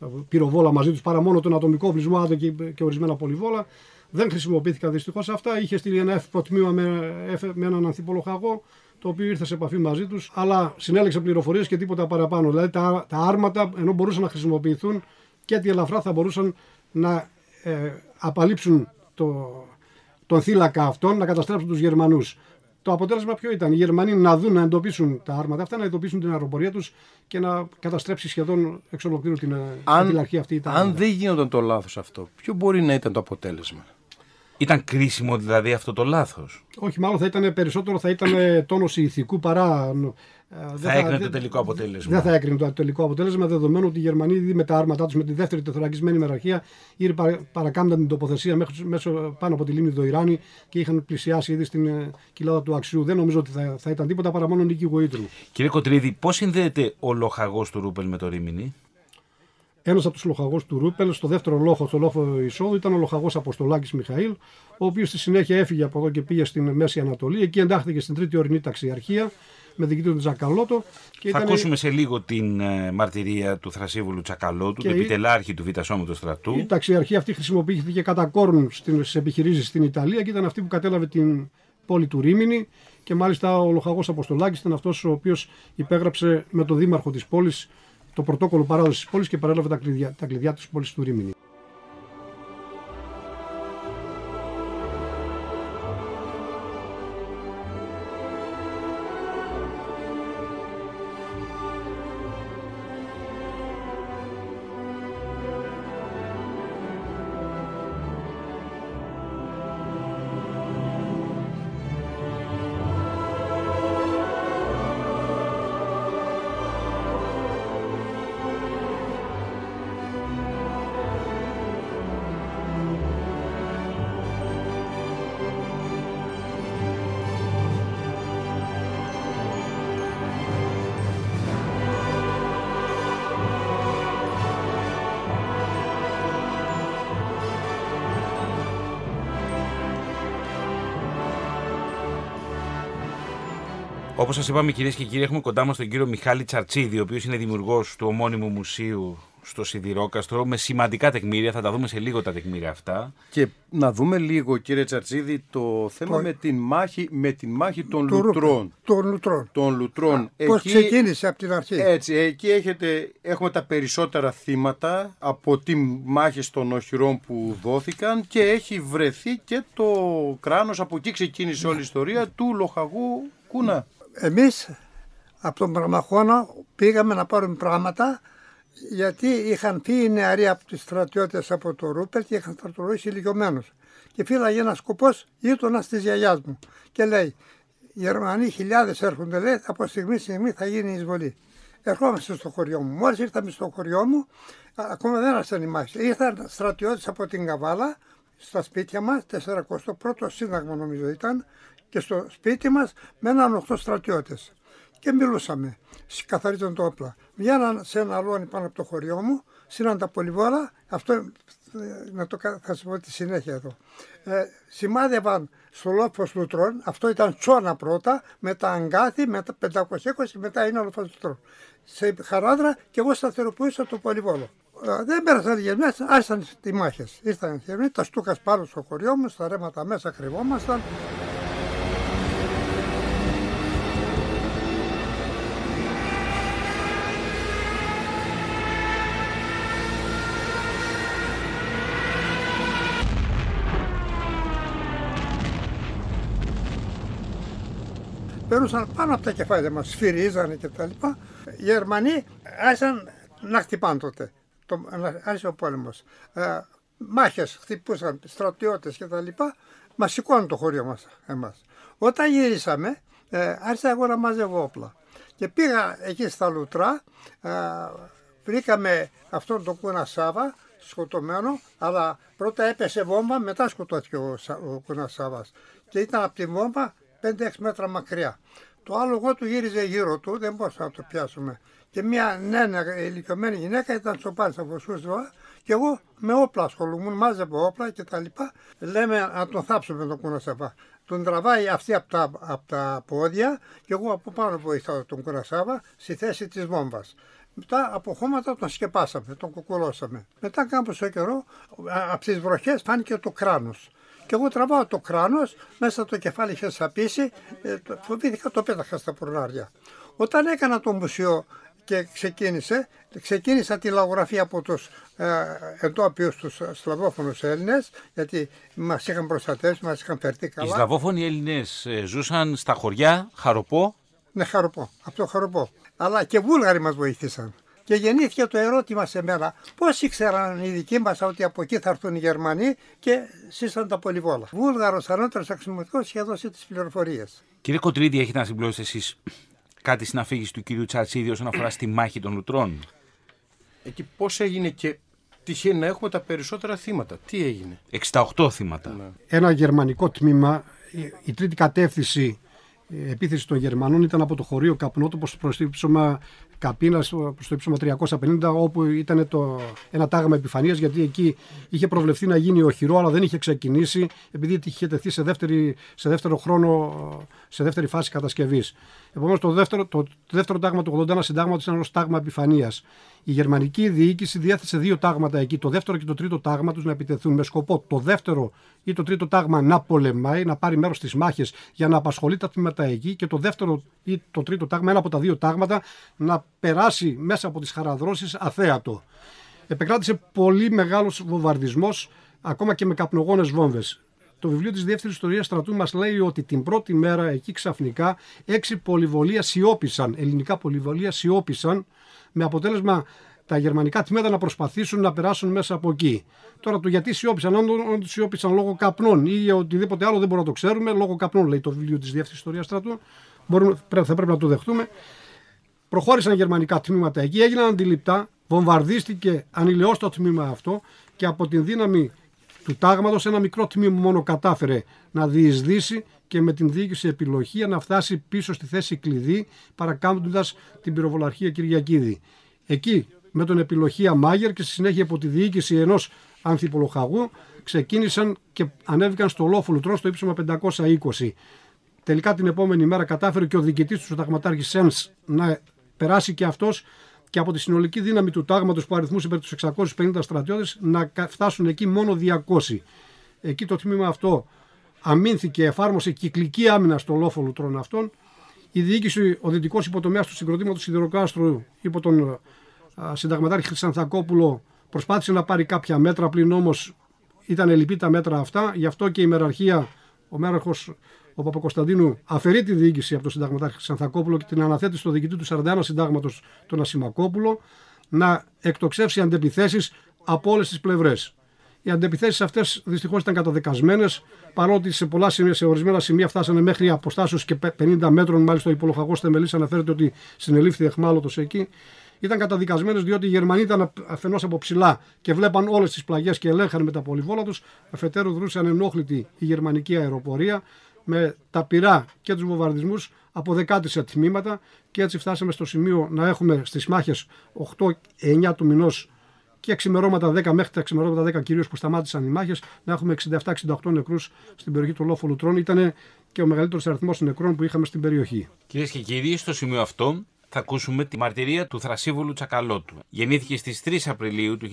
ε, πυροβόλα μαζί τους παρά μόνο τον ατομικό οπλισμό, άντε και, και ορισμένα πολυβόλα. Δεν χρησιμοποιήθηκαν δυστυχώς αυτά. Είχε στείλει ένα εύκολο τμήμα με, με έναν ανθυπολοχαγό, το οποίο ήρθε σε επαφή μαζί τους, αλλά συνέλεξε πληροφορίες και τίποτα παραπάνω. Δηλαδή τα, τα άρματα, ενώ μπορούσαν να χρησιμοποιηθούν και τη ελαφρά, θα μπορούσαν να ε, απαλείψουν το, τον θύλακα αυτόν, να καταστρέψουν τους Γερμανούς. Το αποτέλεσμα ποιο ήταν, οι Γερμανοί να δουν, να εντοπίσουν τα άρματα αυτά, να εντοπίσουν την αεροπορία τους και να καταστρέψει σχεδόν εξ ολοκλήρου την Αν, αρχή αυτή. Τα αν άρματα. δεν γίνονταν το λάθος αυτό, ποιο μπορεί να ήταν το αποτέλεσμα; Ήταν κρίσιμο δηλαδή αυτό το λάθος; Όχι, μάλλον θα ήταν περισσότερο θα ήταν τόνωση ηθικού παρά. Ε, δεν Θα έκρινε το δεν- τελικό αποτέλεσμα. Δεν θα έκρινε το τελικό αποτέλεσμα, δεδομένου ότι οι Γερμανοί ήδη με τα άρματά τους, με τη δεύτερη τεθωρακισμένη μεραρχία, ήδη παρα- παρακάμπταν την τοποθεσία μέχρι, μέσω, πάνω από τη λίμνη Δοϊράνη και είχαν πλησιάσει ήδη στην ε, κοιλάδα του Αξιού. Δεν νομίζω ότι θα, θα ήταν τίποτα παρά μόνο νίκη γοήτρου. Κύριε Κοτρίδη, πώς συνδέεται ο λοχαγός του Ρούπελ με το Ρήμινι. Ένας από τους λοχαγούς του Ρούπελ, στο δεύτερο λόχο, στο λόχο εισόδου, ήταν ο λοχαγός Αποστολάκης Μιχαήλ, ο οποίος στη συνέχεια έφυγε από εδώ και πήγε στην Μέση Ανατολή. Εκεί εντάχθηκε στην τρίτη ορεινή ταξιαρχία με διοικητή του Τζακαλώτο. Και Θα ήταν- ακούσουμε σε λίγο την ε, μαρτυρία του Θρασίβουλου Τσακαλώτου, Και του η- επιτελάρχη του Β' Σώματος Στρατού. Η ταξιαρχία αυτή χρησιμοποιήθηκε κατά κόρον στι επιχειρήσεις στην Ιταλία και ήταν αυτή που κατέλαβε την πόλη του Ρήμινη. Και μάλιστα ο Λοχαγός Αποστολάκης ήταν αυτός ο οποίος υπέγραψε με τον δήμαρχο της πόλης το πρωτόκολλο παράδοσης της πόλης και παρέλαβε τα κλειδιά, τα κλειδιά της πόλης του Ρήμινη. Όπως σας είπαμε, κυρίες και κύριοι, έχουμε κοντά μας τον κύριο Μιχάλη Τσαρτσίδη, ο οποίος είναι δημιουργός του ομώνυμου μουσείου στο Σιδηρόκαστρο, με σημαντικά τεκμήρια. Θα τα δούμε σε λίγο τα τεκμήρια αυτά. Και να δούμε λίγο κύριε Τσαρτσίδη το θέμα Το- με, την μάχη, με την μάχη των Του λουτρών. Ρούπελ, Των Λουτρών. Των λουτρών. Πώς ξεκίνησε από την αρχή; Έτσι, εκεί έχετε, έχουμε τα περισσότερα θύματα από τη μάχη των οχυρών που δόθηκαν και έχει βρεθεί και το κράνος, από εκεί ξεκίνησε όλη η ιστορία του λοχαγού Κούνα. Εμείς από τον Πραγμαχώνα πήγαμε να πάρουμε πράγματα γιατί είχαν πει οι νεαροί από τους στρατιώτες από το Ρούπελ και είχαν στρατολογήσει ηλικιωμένους. Και φύλαγε ένας σκοπός γείτονας της γιαγιάς μου και λέει οι Γερμανοί χιλιάδες έρχονται λέει από στιγμή σε στιγμή θα γίνει η εισβολή. Ερχόμαστε στο χωριό μου. Μόλις ήρθαμε στο χωριό μου, α- ακόμα δεν άρχισαν οι μάχες. Ήρθαν στρατιώτες από την Καβάλα στα σπίτια μας, 41ο σύνταγμα νομίζω ήταν, και στο σπίτι μας μέναν 8 στρατιώτες. Και μιλούσαμε, καθαρίζαν το όπλα. Βγαίναν σε ένα αλόνι πάνω από το χωριό μου, σύναν τα πολυβόλα, αυτό ε, να το, κα- θα σου πω τη συνέχεια εδώ. Ε, σημάδευαν στο λόφος λουτρών, αυτό ήταν τσόνα πρώτα, μετά αγκάθι, μετά 520, μετά είναι λόφος λουτρών. Σε χαράδρα και εγώ σταθεροποιούσα το πολυβόλο. Ε, δεν πέρασαν οι μέρες, άρχισαν οι μάχες. Ήρθαν οι Γερμανοί, τα στούκας πάνω στο χωριό μου, στα ρέματα μέσα κρυβόμασταν. Περνούσαν πάνω από τα κεφάλια μας, σφυρίζανε και τα λοιπά. Οι Γερμανοί άρχισαν να χτυπάνε τότε. Το, να- άρχισε ο πόλεμος. Ε, μάχες χτυπούσαν, στρατιώτες και τα λοιπά. Μας σηκώνουν το χωριό μας εμάς. Όταν γυρίσαμε, ε, άρχισα εγώ να μαζεύω όπλα. Και πήγα εκεί στα Λουτρά, α, βρήκαμε αυτόν τον Κούνα Σάβα σκοτωμένο, αλλά πρώτα έπεσε βόμβα, μετά σκοτώθηκε ο, Σα- ο Κούνα Σάβας. Και ήταν από τη βόμβα 5-6 μέτρα μακριά. Το άλογο του γύριζε γύρω του, δεν μπορούσαμε να το πιάσουμε. Και μια νέα ηλικιωμένη γυναίκα ήταν στο πάλι από Σούσδοα και εγώ με όπλα ασχολούμουν, μάζευα όπλα και τα λοιπά. Λέμε να τον θάψουμε τον Κουνασάβα. Τον τραβάει αυτή από τα, απ' τα πόδια και εγώ από πάνω βοηθάω τον Κουνασάβα στη θέση της βόμβας. Μετά από χώματα τον σκεπάσαμε, τον κουκουλώσαμε. Μετά κάμποσο καιρό, από τις βροχές φάνηκε το κράνος. Και εγώ τραβάω το κράνος, μέσα το κεφάλι είχε σαπίσει, ε, το- φοβήθηκα το πέταχα στα πουρνάρια. Όταν έκανα το μουσείο και ξεκίνησε, ξεκίνησα τη λαογραφία από τους ε, εντόπιους τους σλαβόφωνους Έλληνες, γιατί μας είχαν προστατεύσει, μας είχαν φερθεί Οι καλά. Σλαβόφωνοι Έλληνες ζούσαν στα χωριά, χαροπό; Ναι, χαροπό. Αυτό χαροπό. Αλλά και Βούλγαροι μας βοήθησαν. Και γεννήθηκε το ερώτημα σε μένα, πώς ήξεραν οι δικοί μας ότι από εκεί θα έρθουν οι Γερμανοί και σύσαν τα πολυβόλα. Βούλγαρος ανώτερος αξιωματικός είχε δώσει τις πληροφορίες. Κύριε Κοτρίδη, έχετε να συμπληρώσετε εσείς κάτι στην αφήγηση του κυρίου Τσατσίδη όσον αφορά στη μάχη των Λουτρών; Εκεί πώς έγινε και τυχαίνει να έχουμε τα περισσότερα θύματα. Τι έγινε; 68 θύματα. ένα γερμανικό τμήμα, η- η τρίτη κατεύθυνση ε, επίθεση των Γερμανών ήταν από το χωρίο Καπνότοπος προς το ύψωμα Καπίνας, προς το ύψωμα 350, όπου ήταν το, ένα τάγμα επιφανείας, γιατί εκεί είχε προβλεφθεί να γίνει οχυρό, αλλά δεν είχε ξεκινήσει, επειδή είχε τεθεί σε, δεύτερη, σε δεύτερο χρόνο, σε δεύτερη φάση κατασκευής. Επομένως, το δεύτερο, το, δεύτερο τάγμα του 81 συντάγματος ήταν ως τάγμα επιφανείας. Η γερμανική διοίκηση διέθεσε δύο τάγματα εκεί, το δεύτερο και το τρίτο τάγμα τους να επιτεθούν με σκοπό το δεύτερο ή το τρίτο τάγμα να πολεμάει, να πάρει μέρος στις μάχες για να απασχολεί τα τμήματα εκεί και το δεύτερο ή το τρίτο τάγμα, ένα από τα δύο τάγματα, να περάσει μέσα από τις χαραδρώσεις αθέατο. Επεκράτησε πολύ μεγάλος βομβαρδισμός, ακόμα και με καπνογόνες βόμβες. Το βιβλίο της Δεύτερης Ιστορίας Στρατού μας λέει ότι την πρώτη μέρα εκεί ξαφνικά έξι πολυβολία σιώπησαν, ελληνικά πολυβολία σιώπησαν, με αποτέλεσμα τα γερμανικά τμήματα να προσπαθήσουν να περάσουν μέσα από εκεί. Τώρα το γιατί σιώπησαν, αν όντω σιώπησαν λόγω καπνών ή οτιδήποτε άλλο δεν μπορούμε να το ξέρουμε, λόγω καπνών λέει το βιβλίο της Δεύτερης Ιστορίας Στρατού. Μπορούμε, θα πρέπει να το δεχτούμε. Προχώρησαν γερμανικά τμήματα εκεί, έγιναν αντιληπτά, βομβαρδίστηκε ανηλαιώς το τμήμα αυτό και από την δύναμη του τάγματος ένα μικρό τμήμα μόνο κατάφερε να διεισδύσει και με την διοίκηση επιλογία να φτάσει πίσω στη θέση κλειδί παρακάμπτοντας την πυροβολαρχία Κυριακίδη. Εκεί με τον επιλογία Μάγερ και στη συνέχεια από τη διοίκηση ενός ανθιπολοχαγού ξεκίνησαν και ανέβηκαν στο Λόφο Τρόν στο ύψωμα 520. Τελικά την επόμενη μέρα κατάφερε και ο διοικητής του Συνταγματάρχης Σένς να περάσει και αυτός και από τη συνολική δύναμη του τάγματος που αριθμούσε περί τους 650 στρατιώτες να κα- φτάσουν εκεί μόνο 200. Εκεί το τμήμα αυτό αμήνθηκε, εφάρμοσε κυκλική άμυνα στο λόφο λουτρών αυτών. Η διοίκηση, ο δυτικός υποτομέα του συγκροτήματος Σιδηροκάστρου υπό τον α, συνταγματάρχη Χρυσανθακόπουλο προσπάθησε να πάρει κάποια μέτρα, πλην όμως ήταν ελλειπή τα μέτρα αυτά. Γι' αυτό και η μεραρχία, ο μέραρχος ο Παπακοσταντίνου, αφαιρεί τη διοίκηση από τον συνταγματάρχη Χρυσανθακόπουλο και την αναθέτει στο διοικητή του 41 συντάγματος, τον Ασημακόπουλο, να εκτοξεύσει αντεπιθέσεις από όλες τις πλευρές. Οι αντεπιθέσεις αυτές δυστυχώς ήταν καταδεκασμένε, παρότι σε, πολλά σημεία, σε ορισμένα σημεία φτάσανε μέχρι αποστάσεως και 50 μέτρων. Μάλιστα, ο υπολογαγό Θεμελής αναφέρεται ότι συνελήφθη εχμάλωτος εκεί. Ήταν καταδικασμένες διότι οι Γερμανοί ήταν αφενός από ψηλά και βλέπαν όλες τις πλαγιές και ελέγχαν με τα πολυβόλα τους. Αφετέρου, δρούσε ανενόχλητη η γερμανική αεροπορία με τα πυρά και τους βομβαρδισμούς από δεκάτη σε τμήματα και έτσι φτάσαμε στο σημείο να έχουμε στις μάχες 8-9 του μηνός και ξημερώματα 10 μέχρι τα ξημερώματα 10 κυρίως που σταμάτησαν οι μάχες, να έχουμε 67-68 νεκρούς στην περιοχή του Λόφου Λουτρών. Ήταν και ο μεγαλύτερος αριθμός νεκρών που είχαμε στην περιοχή. Κυρίες και κύριοι, στο σημείο αυτό θα ακούσουμε τη μαρτυρία του Θρασίβολου Τσακαλώτου. Γεννήθηκε στις 3 Απριλίου του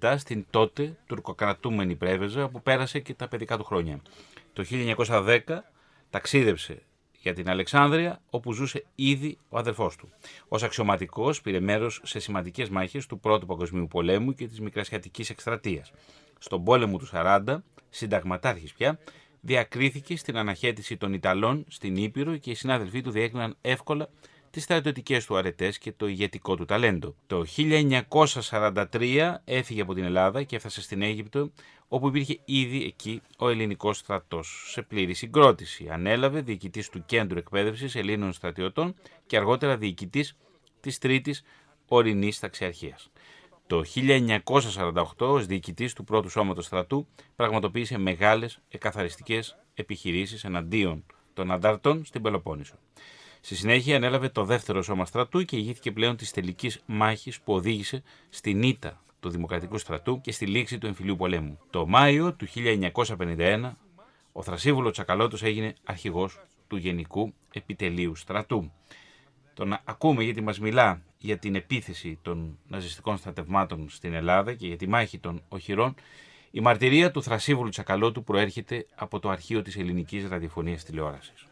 1897 στην τότε τουρκοκρατούμενη Πρέβεζα, όπου πέρασε και τα παιδικά του χρόνια. Το 1910 ταξίδεψε για την Αλεξάνδρεια, όπου ζούσε ήδη ο αδερφός του. Ως αξιωματικός πήρε μέρος σε σημαντικές μάχες του Πρώτου Παγκοσμίου Πολέμου και της Μικρασιατικής Εκστρατείας. Στον πόλεμο του 40, συνταγματάρχης πια, διακρίθηκε στην αναχέτηση των Ιταλών στην Ήπειρο και οι συνάδελφοί του διέκριναν εύκολα τις στρατιωτικές του αρετές και το ηγετικό του ταλέντο. Το 1943 έφυγε από την Ελλάδα και έφτασε στην Αίγυπτο, όπου υπήρχε ήδη εκεί ο ελληνικός στρατός, σε πλήρη συγκρότηση. Ανέλαβε διοικητής του Κέντρου Εκπαίδευσης Ελλήνων Στρατιωτών και αργότερα διοικητής της Τρίτης Ορεινής Ταξιαρχίας. Το 1948 ως διοικητής του πρώτου σώματος στρατού πραγματοποίησε μεγάλες εκαθαριστικές επιχειρήσεις εναντίον των ανταρτών στην Πελοπόννησο. Στη συνέχεια ανέλαβε το δεύτερο σώμα στρατού και ηγήθηκε πλέον της τελικής μάχης που οδήγησε στην ήττα του Δημοκρατικού στρατού και στη λήξη του εμφυλίου πολέμου. Το Μάιο του 1951 ο Θρασίβουλος Τσακαλώτος έγινε αρχηγός του Γενικού Επιτελείου Στρατού. Τον ακούμε γιατί μας μιλά για την επίθεση των ναζιστικών στρατευμάτων στην Ελλάδα και για τη μάχη των οχυρών, η μαρτυρία του Θρασίβουλου Τσακαλώτου προέρχεται από το αρχείο της ελληνικής ραδιοφωνίας τηλεόρασης.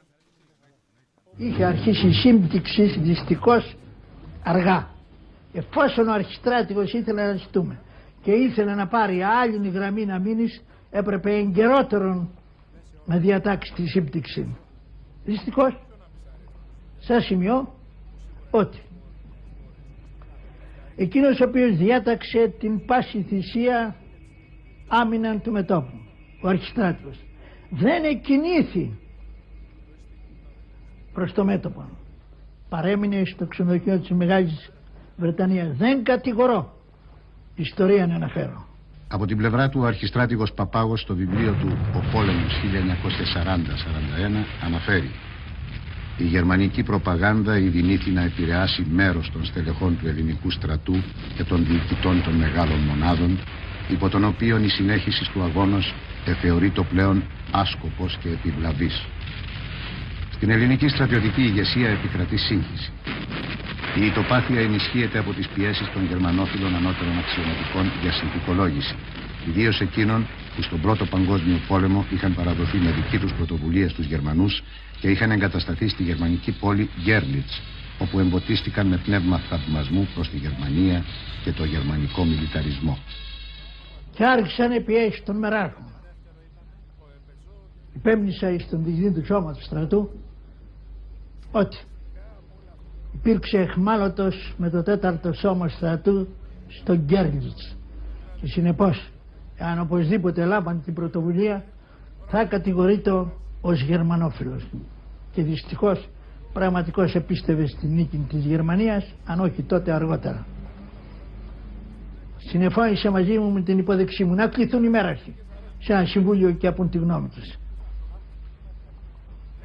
Είχε αρχίσει η σύμπτυξη δυστυχώς αργά. Εφόσον ο αρχιστράτηγος ήθελε να ζητούμε και ήθελε να πάρει άλλη γραμμή να μείνεις, έπρεπε εγκαιρότερον να διατάξει τη σύμπτυξη. Δυστυχώς, σας σημειώ ότι εκείνος ο οποίος διάταξε την πάση θυσία άμυναν του μετόπου, ο αρχιστράτηγος, δεν εκκινήθη προς το μέτωπο. Παρέμεινε στο ξενοδοχείο της Μεγάλης Βρετανίας. Δεν κατηγορώ. Ιστορία να αναφέρω. Από την πλευρά του ο αρχιστράτηγος Παπάγος στο βιβλίο του «Ο πόλεμος 1940-41» αναφέρει «Η γερμανική προπαγάνδα ειδηνήθη να επηρεάσει μέρος των στελεχών του ελληνικού στρατού και των διοικητών των μεγάλων μονάδων υπό τον οποίο η συνέχιση του αγώνος εθεωρεί το πλέον άσκοπος και επιβλαβής. Στην ελληνική στρατιωτική ηγεσία επικρατεί σύγχυση. Η ητοπάθεια ενισχύεται από τις πιέσεις των γερμανόφιλων ανώτερων αξιωματικών για συνθηκολόγηση, ιδίως εκείνων που στον Πρώτο Παγκόσμιο Πόλεμο είχαν παραδοθεί με δική τους πρωτοβουλία στους Γερμανούς και είχαν εγκατασταθεί στη γερμανική πόλη Γκέρλιτς, όπου εμποτίστηκαν με πνεύμα θαυμασμού προς τη Γερμανία και το γερμανικό μιλιταρισμό. Και άρχισαν οι πιέσεις των μεράρχων. Υπέμνησα στον διοικητή του σώματος στρατού ότι υπήρξε εχμάλωτος με το τέταρτο σώμα στρατού στο Γκέρλιτς και συνεπώς αν οπωσδήποτε λάβαν την πρωτοβουλία θα κατηγορείται ως γερμανόφιλος. Και δυστυχώς πραγματικώς επίστευε στην νίκη της Γερμανίας αν όχι τότε αργότερα. Συνεφώνησε μαζί μου με την υπόδεξή μου να κληθούν οι μέραρχοι σε ένα συμβούλιο και απούν τη γνώμη τους.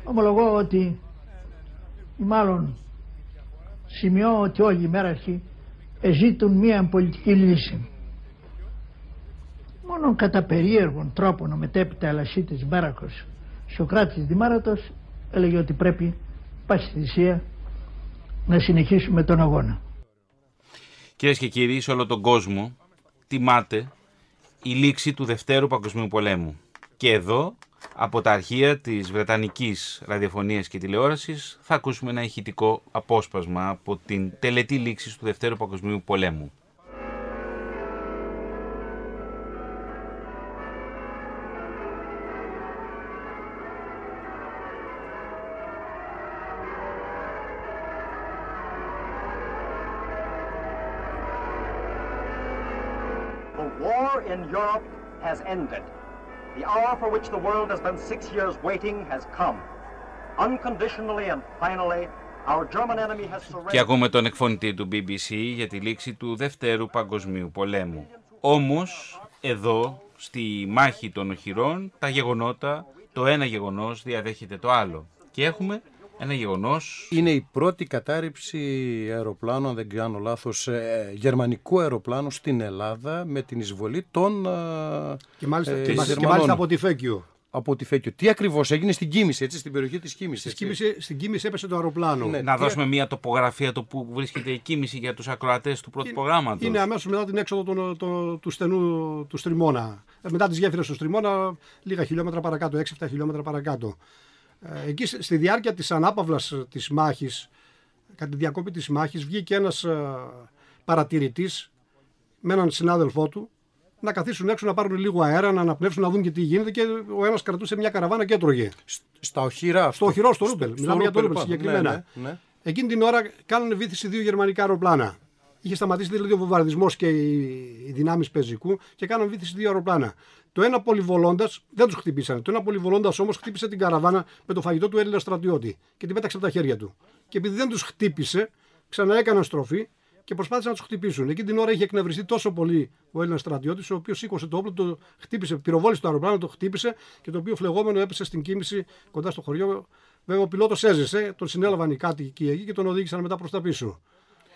Ομολογώ ότι μάλλον σημειώ ότι όλοι οι μέραρχοι ζήτουν μία πολιτική λύση. Μόνο κατά περίεργον τρόπον ο μετέπειτα Ελασίτης Μπάρακος Σοκράτης Δημάρατος έλεγε ότι πρέπει πάση θυσία να συνεχίσουμε τον αγώνα. Κυρίες και κύριοι, σε όλο τον κόσμο τιμάται η λήξη του Δευτέρου Παγκοσμίου Πολέμου. Και εδώ από τα αρχεία της Βρετανικής Ραδιοφωνίας και Τηλεόρασης θα ακούσουμε ένα ηχητικό απόσπασμα από την τελετή λήξης του Δευτέρου Παγκοσμίου Πολέμου. The war in Europe has ended. The hour for which the world has been six years waiting has come. Unconditionally and finally, our German enemy has Και surrendered. ακούμε τον εκφωνητή του BBC για τη λήξη του Δευτέρου Παγκοσμίου Πολέμου. Όμως, εδώ, στη μάχη των οχυρών, τα γεγονότα, το ένα γεγονός διαδέχεται το άλλο. Και έχουμε ένα γεγονός... Είναι η πρώτη κατάρριψη αεροπλάνου, αν δεν κάνω λάθος, ε, γερμανικού αεροπλάνου στην Ελλάδα με την εισβολή των ε, Και μάλιστα, ε, και, μάλιστα- και Γερμανών. μάλιστα από τη Φέκιο. Από τη Φέκιο. Τι ακριβώς έγινε στην Κίμηση, έτσι, στην περιοχή της Κίμησης. Στην έτσι. Κίμηση, στην Κίμηση έπεσε το αεροπλάνο. Ναι. Να τι- δώσουμε μια τοπογραφία το που βρίσκεται η κίνηση για τους ακροατές του πρώτου προγράμματος. Είναι αμέσως μετά την έξοδο των- των- του στενού του Στριμώνα. Ε, Μετά τις γέφυρες του Στριμώνα, λίγα χιλιόμετρα παρακάτω, 6-7 χιλιόμετρα παρακάτω. Ε, Εκεί σε- στη διάρκεια της ανάπαυλας της μάχης, κατά τη διακόπη της μάχης, βγήκε ένας παρατηρητής με έναν συνάδελφό του να καθίσουν έξω να πάρουν λίγο αέρα, να αναπνεύσουν, να δουν και τι γίνεται. Και ο ένας κρατούσε μια καραβάνα και έτρωγε. Στα οχυρά. Στο οχυρό, στο Ρούπελ. Μιλάμε για το Ρούπελ Ρούπελ πάνω. συγκεκριμένα. Ναι, ναι, ναι. Εκείνη την ώρα κάνουν βήθηση δύο γερμανικά αεροπλάνα. Είχε σταματήσει δηλαδή ο βομβαρδισμός και οι, οι δυνάμεις πεζικού και κάναν βήθηση δύο αεροπλάνα. Το ένα πολυβολώντας δεν τους χτυπήσανε. Το ένα πολυβολώντας όμως χτύπησε την καραβάνα με το φαγητό του Έλληνα στρατιώτη και την πέταξε από τα χέρια του. Και επειδή δεν τους χτύπησε, ξαναέκαναν στροφή και προσπάθησαν να τους χτυπήσουν. Εκείνη την ώρα είχε εκνευριστεί τόσο πολύ ο Έλληνας στρατιώτης, ο οποίος σήκωσε το όπλο, το χτύπησε, πυροβόλησε το αεροπλάνο, το χτύπησε και το οποίο φλεγόμενο έπεσε στην κίνηση κοντά στο χωριό. Βέβαια, ο πιλότος έζησε, τον συνέλαβαν οι κάτοικοι εκεί και τον οδήγησαν μετά προς τα πίσω.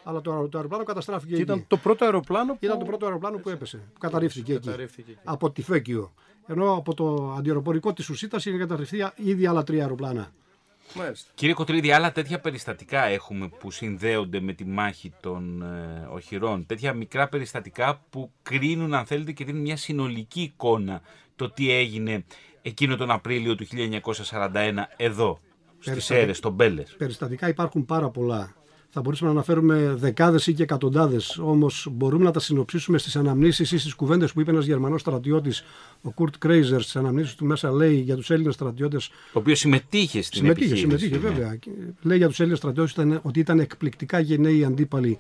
Αλλά το, αερο- το αεροπλάνο καταστράφηκε Και εκεί. ήταν το πρώτο αεροπλάνο που... Ήταν το πρώτο αεροπλάνο που έπεσε, που καταρρίφθηκε εκεί. Καταρρίφθηκε εκεί. Από τη Φέκιο. Ενώ από το αντιεροπορικό της Ουσίτας είχε καταρριφθεί ήδη άλλα τρία αεροπλάνα. Μάλιστα. Κύριε Κοτρίδη, άλλα τέτοια περιστατικά έχουμε που συνδέονται με τη μάχη των ε, οχυρών. Τέτοια μικρά περιστατικά που κρίνουν, αν θέλετε, και δίνουν μια συνολική εικόνα το τι έγινε εκείνο τον Απρίλιο του 1941 εδώ, στις Περιστατικά. Έρες, στον Μπέλες. Περιστατικά υπάρχουν πάρα πολλά. Θα μπορούσαμε να αναφέρουμε δεκάδες ή και εκατοντάδες. Όμως μπορούμε να τα συνοψίσουμε στις αναμνήσεις ή στις κουβέντες που είπε ένας Γερμανός στρατιώτης, ο Κουρτ Κρέιζερ, στις αναμνήσεις του μέσα λέει για τους Έλληνες στρατιώτες. Ο οποίος συμμετείχε στην Συμμετείχε, επιχείρηση. συμμετείχε ναι. βέβαια. Και Λέει για τους Έλληνες στρατιώτες ότι ήταν εκπληκτικά γενναίοι αντίπαλοι.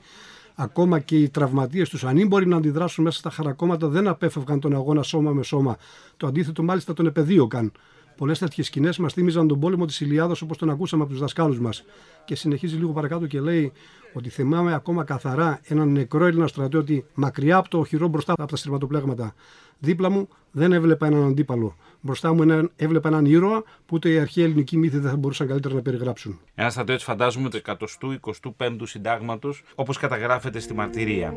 Ακόμα και οι τραυματίες τους, ανήμποροι να αντιδράσουν μέσα στα χαρακόμματα, δεν απέφευγαν τον αγώνα σώμα με σώμα. Το αντίθετο, μάλιστα, τον επεδίωκαν. Πολλές τέτοιες σκηνές μας θύμιζαν τον πόλεμο της Ηλιάδα όπως τον ακούσαμε από τους δασκάλους μας. Και συνεχίζει λίγο παρακάτω και λέει ότι θυμάμαι ακόμα καθαρά έναν νεκρό Έλληνα στρατιώτη μακριά από το οχυρό μπροστά από τα στριμματοπλέγματα. Δίπλα μου δεν έβλεπα έναν αντίπαλο. Μπροστά μου έναν, έβλεπα έναν ήρωα που ούτε οι αρχαίοι ελληνικοί μύθοι δεν θα μπορούσαν καλύτερα να περιγράψουν. Ένα στρατιώτη, φαντάζομαι, του 125ου συντάγματος, όπως καταγράφεται στη μαρτυρία.